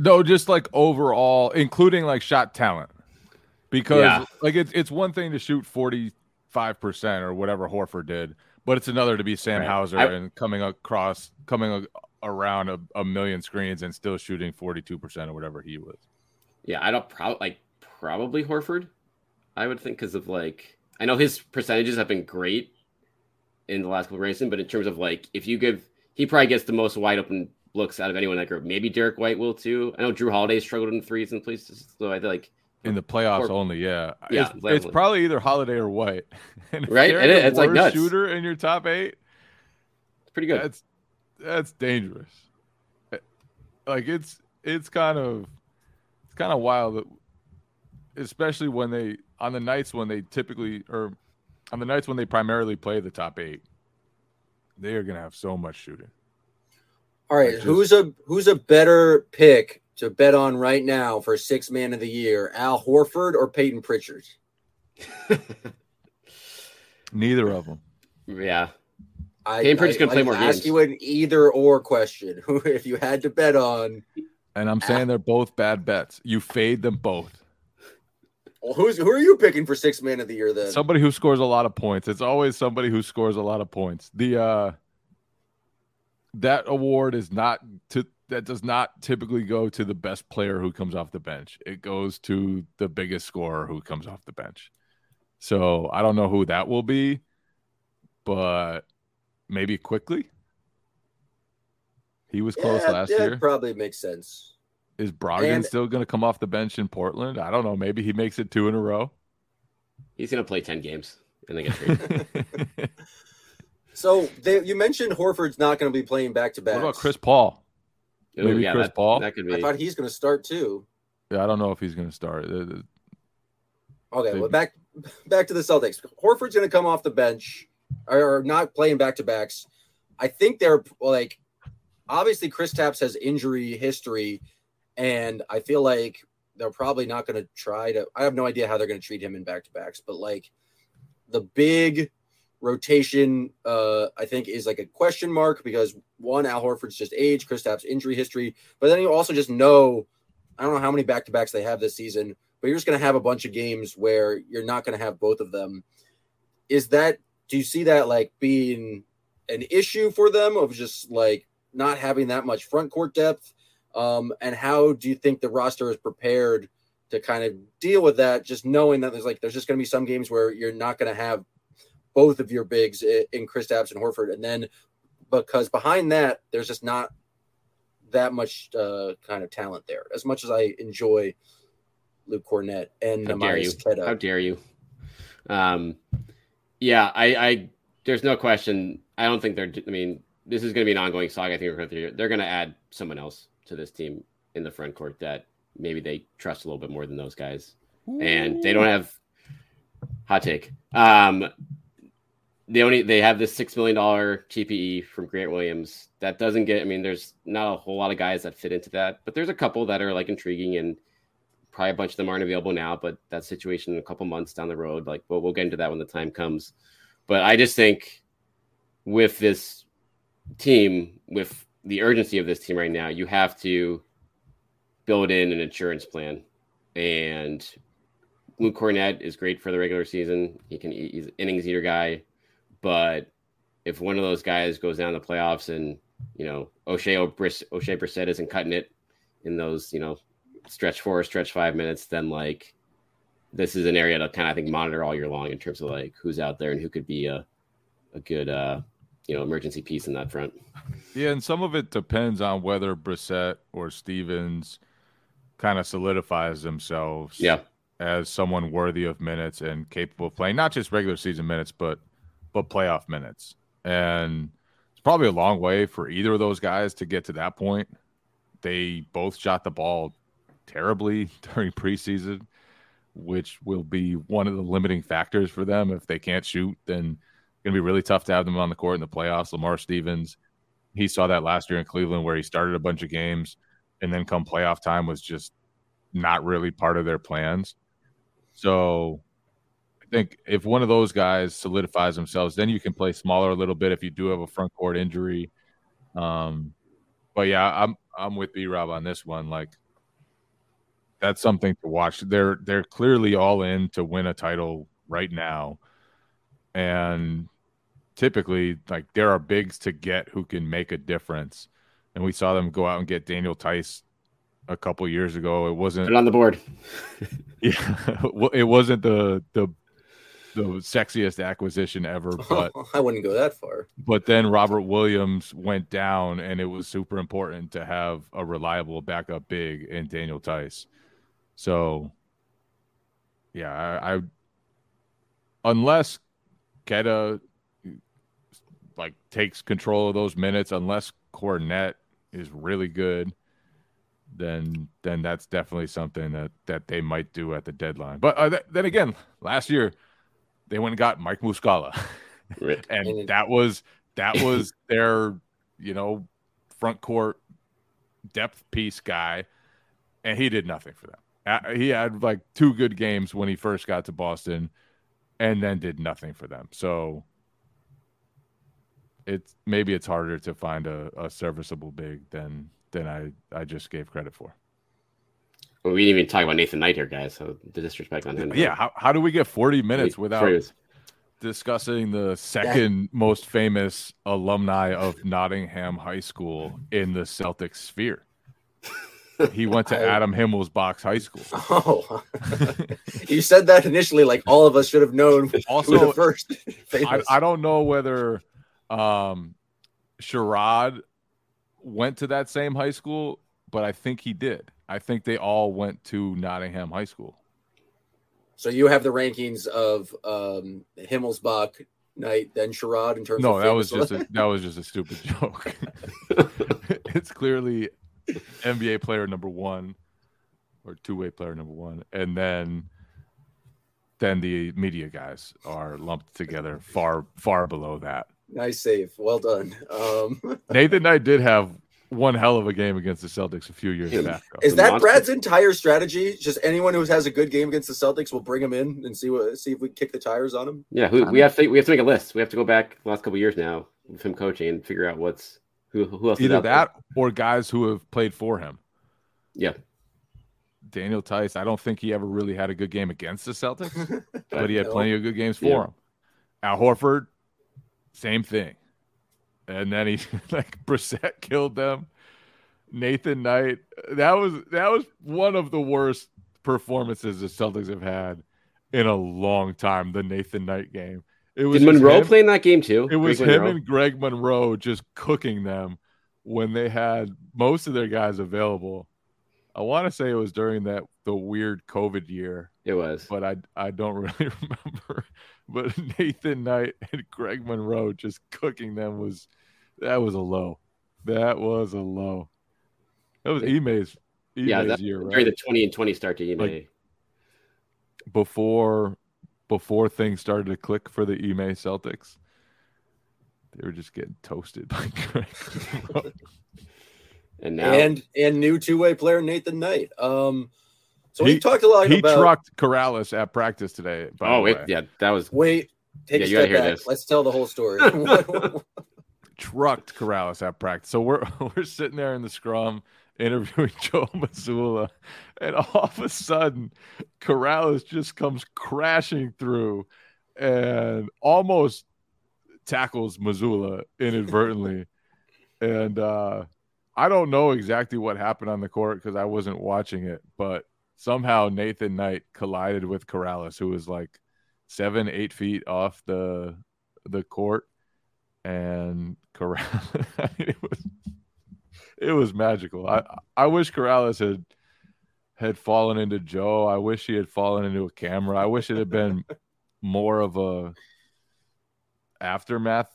No, just like overall, including like shot talent. Because Yeah. like it's it's one thing to shoot forty five percent or whatever Horford did, but it's another to be Sam Right. Hauser I- and coming across coming a, around a, a million screens and still shooting forty two percent or whatever he was. Yeah, I don't probably like probably Horford. I would think because of like I know his percentages have been great in the last couple of races, but in terms of like if you give he probably gets the most wide open looks out of anyone in that group. Maybe Derrick White will too. I know Jrue Holiday struggled in threes in places, so I feel like In the playoffs Or- only, yeah. Yeah, it's, it's probably either Holiday or White. [laughs] And Right? It is. It's, like, nuts. shooter in your top eight. it's pretty good. That's that's dangerous. Eh, Like it's it's kind of it's kind of wild, that- especially when they on the nights when they typically or on the nights when they primarily play the top eight. They are gonna have so much shooting. All right, Like, who's a who's a better pick to bet on right now for six man of the year? Al Horford or Peyton Pritchard? [laughs] Neither of them. yeah, I, Peyton Pritchard's gonna play I more ask games. you an either or question. Who, [laughs] if you had to bet on, And I'm saying they're both bad bets. You fade them both. well, who's who are you picking for six man of the year then? Somebody who scores a lot of points. It's always somebody who scores a lot of points. The uh that award is not to that does not typically go to the best player who comes off the bench. It goes to the biggest scorer who comes off the bench. So I don't know who that will be, but maybe Quickley. He was close yeah, last yeah, year. probably makes sense. Is Brogdon And- still going to come off the bench in Portland? I don't know. Maybe he makes it two in a row. he's gonna play ten games and then get traded. [laughs] So they, you mentioned Horford's not going to be playing back to back. What about Chris Paul? Ooh, Maybe Chris that, Paul? That could be. I thought he's going to start too. Yeah, I don't know if he's going to start. Okay, They- well back back to the Celtics. Horford's going to come off the bench or, or not playing back to backs. I think they're like obviously Kristaps has injury history, and I feel like they're probably not going to try to. I have no idea how they're going to treat him in back to backs, but like the big rotation, uh, I think is like a question mark because one, Al Horford's just age, Kristaps injury history, but then you also just know. I don't know how many back to backs they have this season, but you're just going to have a bunch of games where you're not going to have both of them. Is that, do you see that like being an issue for them of just like not having that much front court depth? Um, and how do you think the roster is prepared to kind of deal with that? Just knowing that there's like, there's just going to be some games where you're not going to have both of your bigs in Kristaps and Horford. And then because behind that, there's just not that much uh, kind of talent there. As much as I enjoy Luke Kornet and How dare you? How dare you? Um, yeah, I, I, there's no question. I don't think they're. I mean, this is going to be an ongoing saga. I think we're going to. They're going to add someone else to this team in the front court that maybe they trust a little bit more than those guys, and they don't have hot take. Um, they only they have this six million dollar TPE from Grant Williams. That doesn't get. I mean, there's not a whole lot of guys that fit into that, but there's a couple that are like intriguing and probably a bunch of them aren't available now, but that situation in a couple months down the road, like, well, we'll get into that when the time comes. But I just think with this team, with the urgency of this team right now, you have to build in an insurance plan. And Luke Kornet is great for the regular season. He can he's an innings eater guy, but if one of those guys goes down the playoffs and you know Oshae O'Bris, Oshae Brissett isn't cutting it in those you know stretch four, stretch five minutes, then like this is an area to kind of I think monitor all year long in terms of like who's out there and who could be a a good uh you know emergency piece in that front. Yeah, and some of it depends on whether Brissett or Stevens kind of solidifies themselves Yeah. as someone worthy of minutes and capable of playing not just regular season minutes, but but playoff minutes. And it's probably a long way for either of those guys to get to that point. They both shot the ball terribly [laughs] during preseason, which will be one of the limiting factors for them. If they can't shoot, then it's going to be really tough to have them on the court in the playoffs. Lamar Stevens, he saw that last year in Cleveland where he started a bunch of games and then come playoff time was just not really part of their plans. So think if one of those guys solidifies themselves, then you can play smaller a little bit if you do have a front court injury. Um, but yeah, I'm I'm with B Rob on this one. Like that's something to watch. They're they're clearly all in to win a title right now, and typically like there are bigs to get who can make a difference. And we saw them go out and get Daniel Theis a couple years ago. It wasn't Put on the board. [laughs] yeah, [laughs] it wasn't the the the sexiest acquisition ever, [laughs] but I wouldn't go that far. but then Robert Williams went down, and it was super important to have a reliable backup big in Daniel Theis. So, yeah, I, I unless Queta like takes control of those minutes, unless Kornet is really good, then then that's definitely something that that they might do at the deadline. But uh, th- then again, last year they went and got Mike Muscala, [laughs] and And- that was that [laughs] was their you know front court depth piece guy, and he did nothing for them. Uh, he had like two good games when he first got to Boston, and then did nothing for them. So it's maybe it's harder to find a, a serviceable big than than I I just gave credit for. Well, we didn't even talk about Nathan Knight here, guys. So the disrespect on him. Yeah, how, how do we get 40 minutes Wait, without sorry, discussing the second most famous alumni of Nottingham High School in the Celtic sphere? [laughs] He went to I- Adam Himmelsbach high school. [laughs] Oh, you said that initially, like all of us should have known who Also, the first. [laughs] I, I don't know whether um Sherrod went to that same high school, but I think he did. I think they all went to Nottingham High School. So you have the rankings of um, Himmelsbach, Knight, then Sherrod in terms No, of that was just a, [laughs] that was just a stupid [laughs] joke. [laughs] it's clearly NBA player number one or two way player number one, and then then the media guys are lumped together far far below that. nice save. Well done. Um, Nathan I did have one hell of a game against the Celtics a few years Yeah. back. though. is The that monster. Brad's entire strategy? Just anyone who has a good game against the Celtics, we'll bring him in and see what see if we kick the tires on him. Yeah, who, we have to we have to make a list. We have to go back the last couple of years now with him coaching and figure out what's who who else is Either out there. that or guys who have played for him. Yeah, Daniel Theis, I don't think he ever really had a good game against the Celtics. [laughs] but he had plenty of good games for Yeah. him. Al Horford, same thing. And then he [laughs] like Brissett killed them. Nathan Knight, that was that was one of the worst performances the Celtics have had in a long time. The Nathan Knight game. It was did Monroe him- play in that game too? It was Greg him Monroe? and Greg Monroe just cooking them when they had most of their guys available. I want to say it was during that the weird COVID year It was. but I I don't [laughs] really remember. But Nathan Knight and Greg Monroe just cooking them was that was a low. That was a low. That was Ime's Ime's yeah, that, year, during right? the twenty and twenty start to Ime. Like- before before things started to click for the Ime Celtics. They were just getting toasted by [laughs] Greg. [laughs] And now and and new two way player Nathan Knight. Um, so He- we talked a lot he about. trucked Corrales at practice today. By oh the wait, way. yeah, that was Wait, take Yeah, a you gotta step hear back. this. Let's tell the whole story. [laughs] trucked Corrales at practice. So we're [laughs] we're sitting there in the scrum interviewing [laughs] Joe Mazzulla, and all of a sudden Corrales just comes crashing through and almost tackles Missoula inadvertently. [laughs] and uh I don't know exactly what happened on the court because I wasn't watching it, but somehow Nathan Knight collided with Corrales, who was like seven, eight feet off the the court and Corrales. [laughs] Mean, it was it was magical. I I wish Corrales had had fallen into Joe. I wish he had fallen into a camera. I wish it had been more of a aftermath,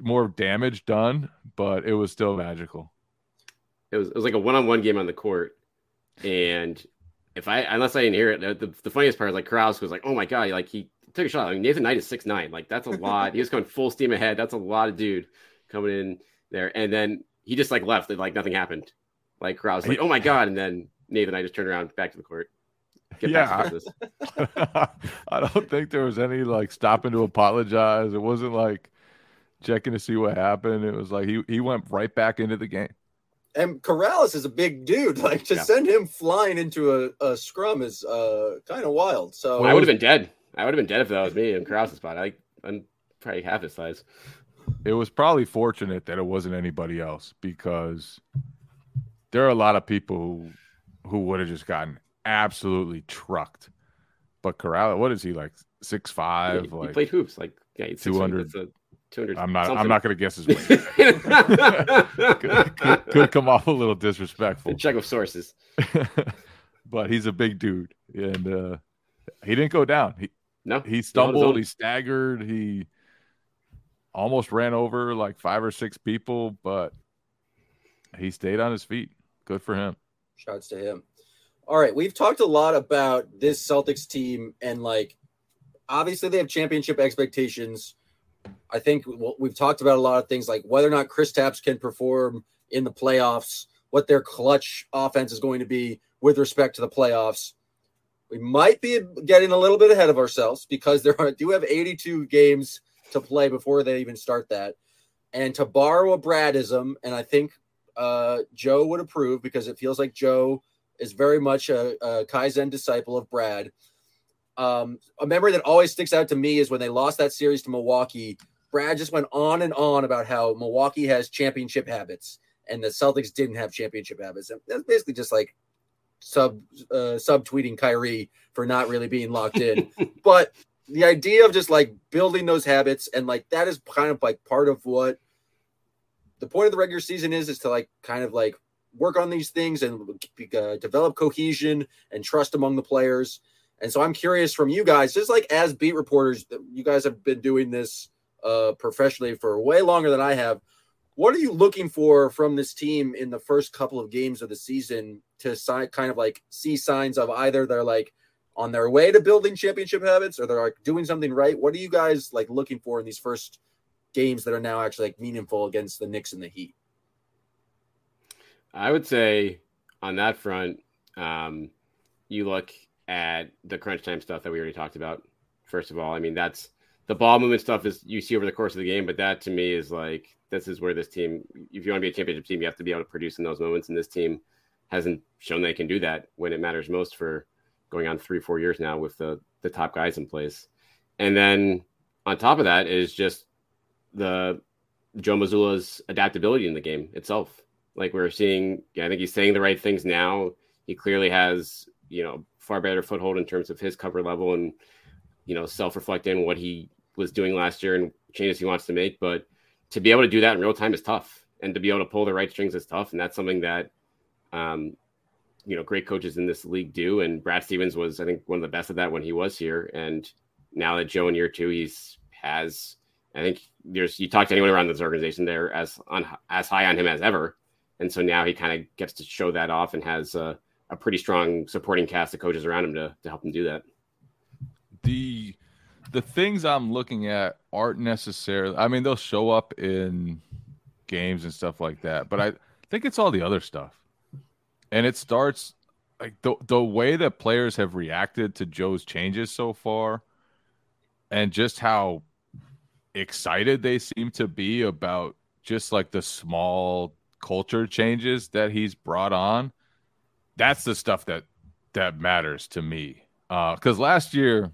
more damage done, but it was still magical. it was it was like a one on one game on the court, and if I unless I didn't hear it, the, the funniest part is like Krause was like, "Oh my god!" Like he took a shot. I mean, Nathan Knight is six nine. Like that's a lot. he was going full steam ahead. That's a lot of dude coming in there, and then he just like left. And, like nothing happened. Like Krause, was like, "Oh my god!" And then Nathan Knight just turned around back to the court. Get back Yeah. to. [laughs] I don't think there was any like stopping to apologize. It wasn't like checking to see what happened. It was like he he went right back into the game. and Corrales is a big dude. Like to Yeah. send him flying into a, a scrum is uh kind of wild. So I would have been dead. I would have been dead if that was me in Krause's spot. I, I'm probably half his size. it was probably fortunate that it wasn't anybody else because there are a lot of people who who would have just gotten absolutely trucked. But Corral, what is he like six five? he, he like played hoops. Like yeah, 200. 200. I'm not. I'm not going to guess his weight. could, [laughs] could, could come off a little disrespectful, Check with sources. [laughs] but he's a big dude, and uh, he didn't go down. He No, he stumbled, he staggered, he almost ran over like five or six people, but he stayed on his feet. Good for him. Shouts to him. All right, we've talked a lot about this Celtics team, and like, obviously they have championship expectations. I think we've talked about a lot of things like whether or not Kristaps can perform in the playoffs, what their clutch offense is going to be with respect to the playoffs. We might be getting a little bit ahead of ourselves because there are, do have 82 games to play before they even start that. And to borrow a Bradism, and I think uh, Joe would approve because it feels like Joe is very much a, a Kaizen disciple of Brad. Um, a memory that always sticks out to me is when they lost that series to Milwaukee. Brad just went on and on about how Milwaukee has championship habits and the Celtics didn't have championship habits. And that's basically just like sub uh, subtweeting Kyrie for not really being locked in. [laughs] but the idea of just like building those habits and like that is kind of like part of what the point of the regular season is is to like kind of like work on these things and uh, develop cohesion and trust among the players. And so I'm curious from you guys, just like as beat reporters, you guys have been doing this uh, professionally for way longer than I have. What are you looking for from this team in the first couple of games of the season to si- kind of like see signs of either they're like on their way to building championship habits or they're like doing something right? What are you guys like looking for in these first games that are now actually like meaningful against the Knicks and the Heat? I would say on that front, um, you look at the crunch time stuff that we already talked about. First of all, I mean that's the ball movement stuff is you see over the course of the game, but that to me is like this is where this team, if you want to be a championship team, you have to be able to produce in those moments, and this team hasn't shown they can do that when it matters most for going on three, four years now with the the top guys in place. And then on top of that is just the Joe Mazzulla's adaptability in the game itself. Like we're seeing, yeah, I think he's saying the right things now. He clearly has, you know, far better foothold in terms of his cover level and, you know, self-reflecting what he was doing last year and changes he wants to make. But to be able to do that in real time is tough, and to be able to pull the right strings is tough, and that's something that, um, you know, great coaches in this league do. And Brad Stevens was, I think, one of the best at that when he was here. And now that Joe in year two, he's has, I think there's you talk to anyone around this organization, they're as on as high on him as ever. And so now he kind of gets to show that off and has a, a pretty strong supporting cast of coaches around him to, to help him do that. the the things I'm looking at aren't necessarily I mean they'll show up in games and stuff like that, but I think it's all the other stuff. And it starts like the the way that players have reacted to Joe's changes so far and just how excited they seem to be about just like the small culture changes that he's brought on. That's the stuff that that matters to me. Uh cuz last year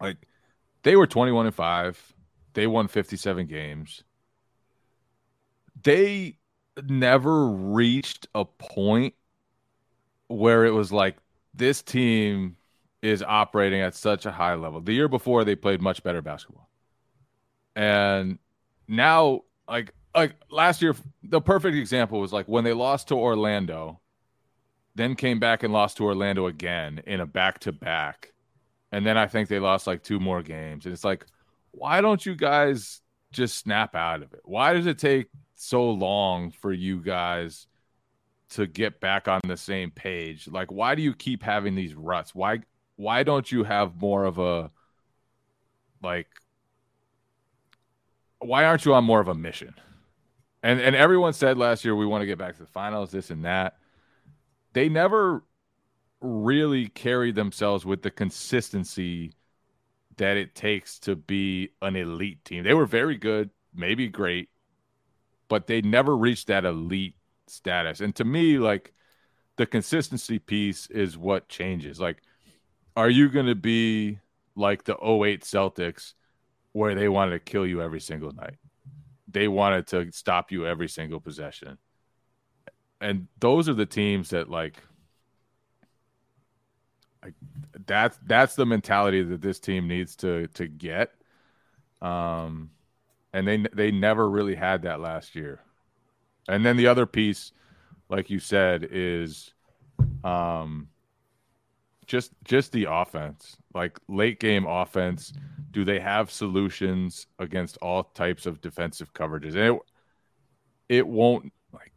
like they were 21 and 5 they won 57 games. They never reached a point where it was like this team is operating at such a high level. The year before they played much better basketball. And now like like last year the perfect example was like when they lost to orlando then came back and lost to orlando again in a back-to-back and then I think they lost like two more games. And it's like, why don't you guys just snap out of it? Why does it take so long for you guys to get back on the same page? Like, why do you keep having these ruts? Why why don't you have more of a like why aren't you on more of a mission? And and everyone said last year we want to get back to the finals, this and that. They never really carry themselves with the consistency that it takes to be an elite team. They were very good, maybe great, but they never reached that elite status. And to me, like the consistency piece is what changes. Like, are you going to be like the 08 Celtics where they wanted to kill you every single night? They wanted to stop you every single possession. And those are the teams that like that's that's the mentality that this team needs to to get. Um and they they never really had that last year. And then the other piece like you said is um just just the offense like late game offense do they have solutions against all types of defensive coverages and it, it won't like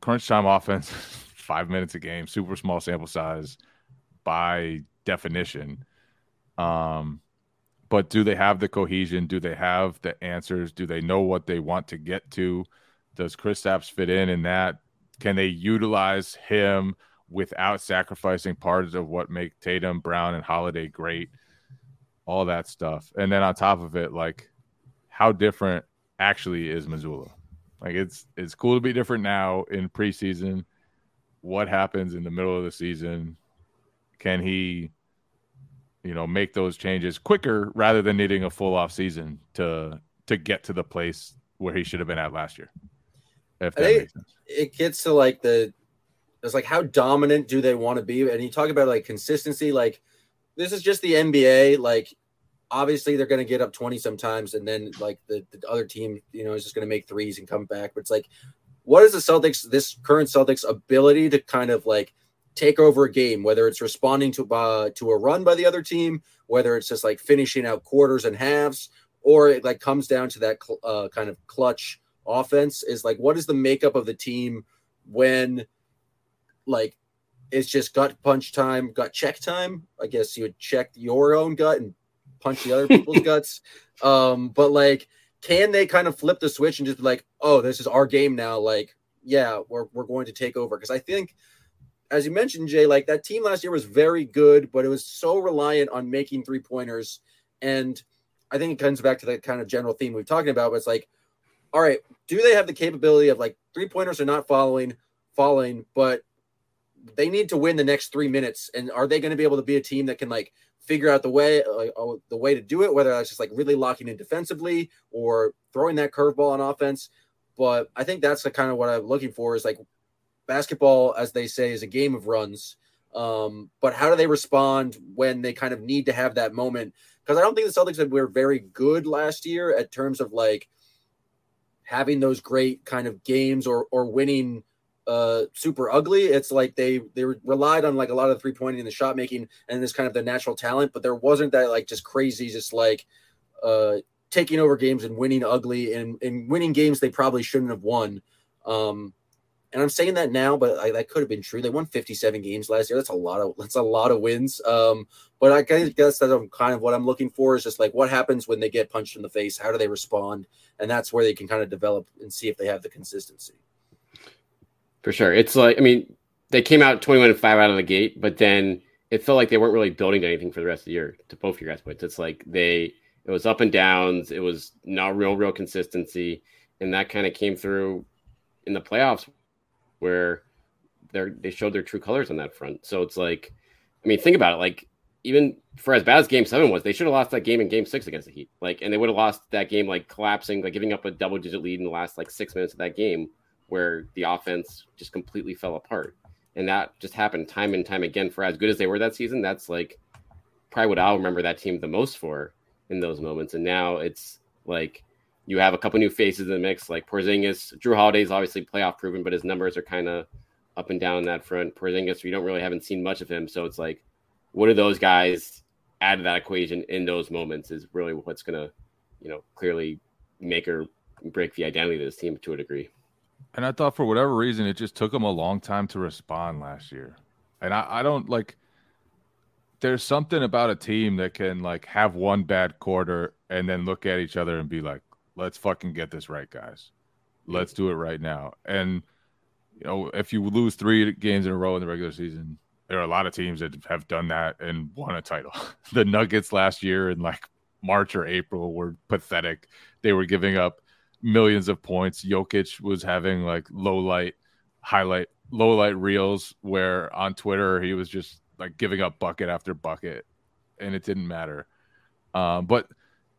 crunch time offense [laughs] five minutes a game super small sample size by definition um but do they have the cohesion do they have the answers do they know what they want to get to does Chris Kristaps fit in in that can they utilize him without sacrificing parts of what make Tatum, Brown, and Holiday great. All that stuff. And then on top of it, like how different actually is Mazzulla? Like it's it's cool to be different now in preseason. What happens in the middle of the season? Can he, you know, make those changes quicker rather than needing a full off season to to get to the place where he should have been at last year? If that. It gets to like the it's like how dominant do they want to be? And you talk about like consistency, like this is just the NBA. Like obviously they're going to get up 20 sometimes and then like the, the other team, you know, is just going to make threes and come back. But it's like, what is the Celtics, this current Celtics ability to kind of like take over a game, whether it's responding to uh, to a run by the other team, whether it's just like finishing out quarters and halves, or it like comes down to that cl- uh, kind of clutch offense is like, what is the makeup of the team when – like it's just gut punch time, gut check time. I guess you would check your own gut and punch the other [laughs] people's guts. Um, but like, can they kind of flip the switch and just be like, oh, this is our game now? Like, yeah, we're we're going to take over. Because I think, as you mentioned, Jay, like that team last year was very good, but it was so reliant on making three pointers. And I think it comes back to the kind of general theme we've talking about. But it's like, all right, do they have the capability of like three pointers are not following, falling, but they need to win the next three minutes. And are they going to be able to be a team that can like figure out the way uh, oh, the way to do it, whether that's just like really locking in defensively or throwing that curveball on offense? But I think that's the kind of what I'm looking for is like basketball, as they say, is a game of runs. Um, but how do they respond when they kind of need to have that moment? Because I don't think the Celtics were very good last year at terms of like having those great kind of games or or winning uh, super ugly. It's like they they relied on like a lot of three pointing and the shot making and this kind of the natural talent, but there wasn't that like just crazy, just like uh, taking over games and winning ugly and, and winning games they probably shouldn't have won. Um, and I'm saying that now, but I, that could have been true. They won 57 games last year. That's a lot of that's a lot of wins. Um, but I guess that's kind of what I'm looking for is just like what happens when they get punched in the face. How do they respond? And that's where they can kind of develop and see if they have the consistency. For sure. It's like, I mean, they came out 21 and 5 out of the gate, but then it felt like they weren't really building anything for the rest of the year, to both your guys' points. It's like they, it was up and downs. It was not real, real consistency. And that kind of came through in the playoffs where they they showed their true colors on that front. So it's like, I mean, think about it. Like, even for as bad as game seven was, they should have lost that game in game six against the Heat. Like, and they would have lost that game, like collapsing, like giving up a double digit lead in the last like six minutes of that game where the offense just completely fell apart. And that just happened time and time again for as good as they were that season. That's like probably what I'll remember that team the most for in those moments. And now it's like you have a couple new faces in the mix, like Porzingis. Drew Holiday is obviously playoff proven, but his numbers are kind of up and down in that front. Porzingis, we don't really haven't seen much of him. So it's like, what do those guys add to that equation in those moments is really what's to, you know, clearly make or break the identity of this team to a degree. And I thought for whatever reason, it just took them a long time to respond last year. And I, I don't like. There's something about a team that can like have one bad quarter and then look at each other and be like, "Let's fucking get this right, guys. Let's do it right now." And you know, if you lose three games in a row in the regular season, there are a lot of teams that have done that and won a title. [laughs] the Nuggets last year in like March or April were pathetic. They were giving up millions of points. Jokic was having like low light highlight low light reels where on Twitter he was just like giving up bucket after bucket, and it didn't matter. Um, but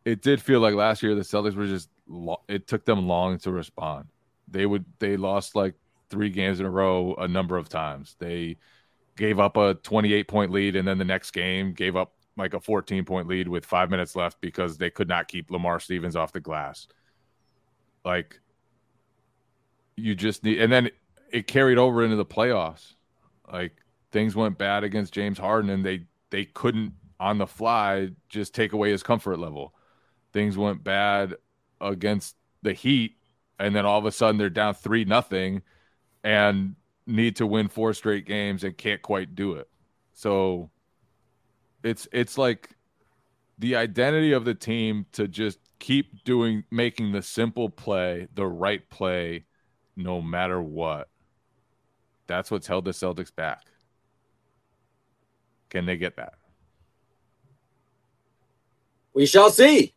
it did feel like last year the Celtics were just it took them long to respond. They would they lost like three games in a row a number of times. They gave up a 28 point lead and then the next game gave up like a 14 point lead with 5 minutes left because they could not keep Lamar Stevens off the glass. Like you just need and then it carried over into the playoffs. Like things went bad against James Harden and they they couldn't on the fly just take away his comfort level. Things went bad against the Heat and then all of a sudden they're down 3 nothing and need to win four straight games and can't quite do it. So it's it's like the identity of the team to just keep doing making the simple play, the right play no matter what. That's what's held the Celtics back. Can they get that? We shall see.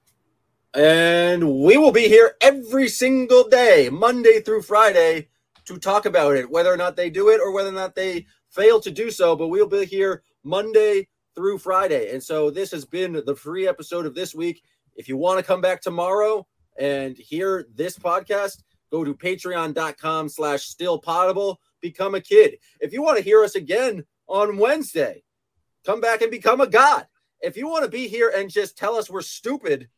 And we will be here every single day, Monday through Friday, to talk about it, whether or not they do it or whether or not they fail to do so. But we'll be here Monday through Friday. And so this has been the free episode of this week. If you want to come back tomorrow and hear this podcast, go to patreon.com slash still poddable, become a kid. If you want to hear us again on Wednesday, come back and become a god. If you want to be here and just tell us we're stupid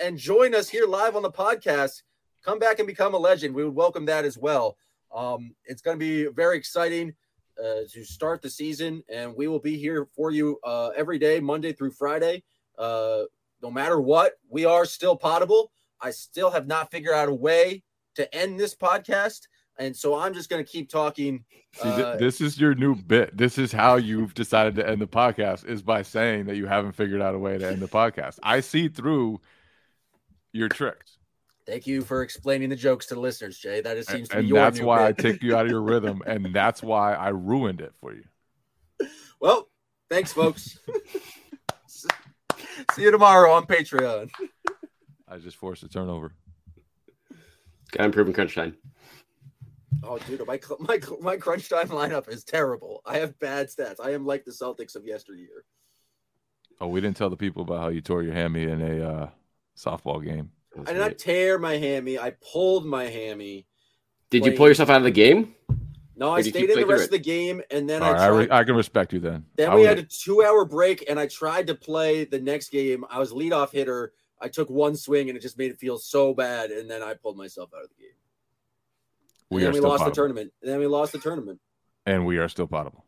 and join us here live on the podcast, come back and become a legend. We would welcome that as well. Um, it's going to be very exciting uh, to start the season, and we will be here for you uh, every day, Monday through Friday. Uh, no matter what, we are still poddable. I still have not figured out a way to end this podcast. And so I'm just going to keep talking. See, th- this is your new bit. This is how you've decided to end the podcast is by saying that you haven't figured out a way to end the podcast. I see through your tricks. Thank you for explaining the jokes to the listeners, Jay. That is, seems to and be your that's new why bit. I take you out of your rhythm, [laughs] and that's why I ruined it for you. Well, thanks, folks. [laughs] See you tomorrow on Patreon. I just forced a turnover. Got improving crunch time. Oh, dude, my my my crunch time lineup is terrible. I have bad stats. I am like the Celtics of yesteryear. Oh, we didn't tell the people about how you tore your hammy in a uh, softball game. I did not tear my hammy. I pulled my hammy. Did you pull yourself out of the game? No, I stayed in the rest of the game, and then All I right, I, re- I can respect you then. Then I we would- had a two-hour break, and I tried to play the next game. I was leadoff hitter. I took one swing, and it just made it feel so bad. And then I pulled myself out of the game. we and are then we still lost the tournament. And then we lost the tournament. and we are still poddable.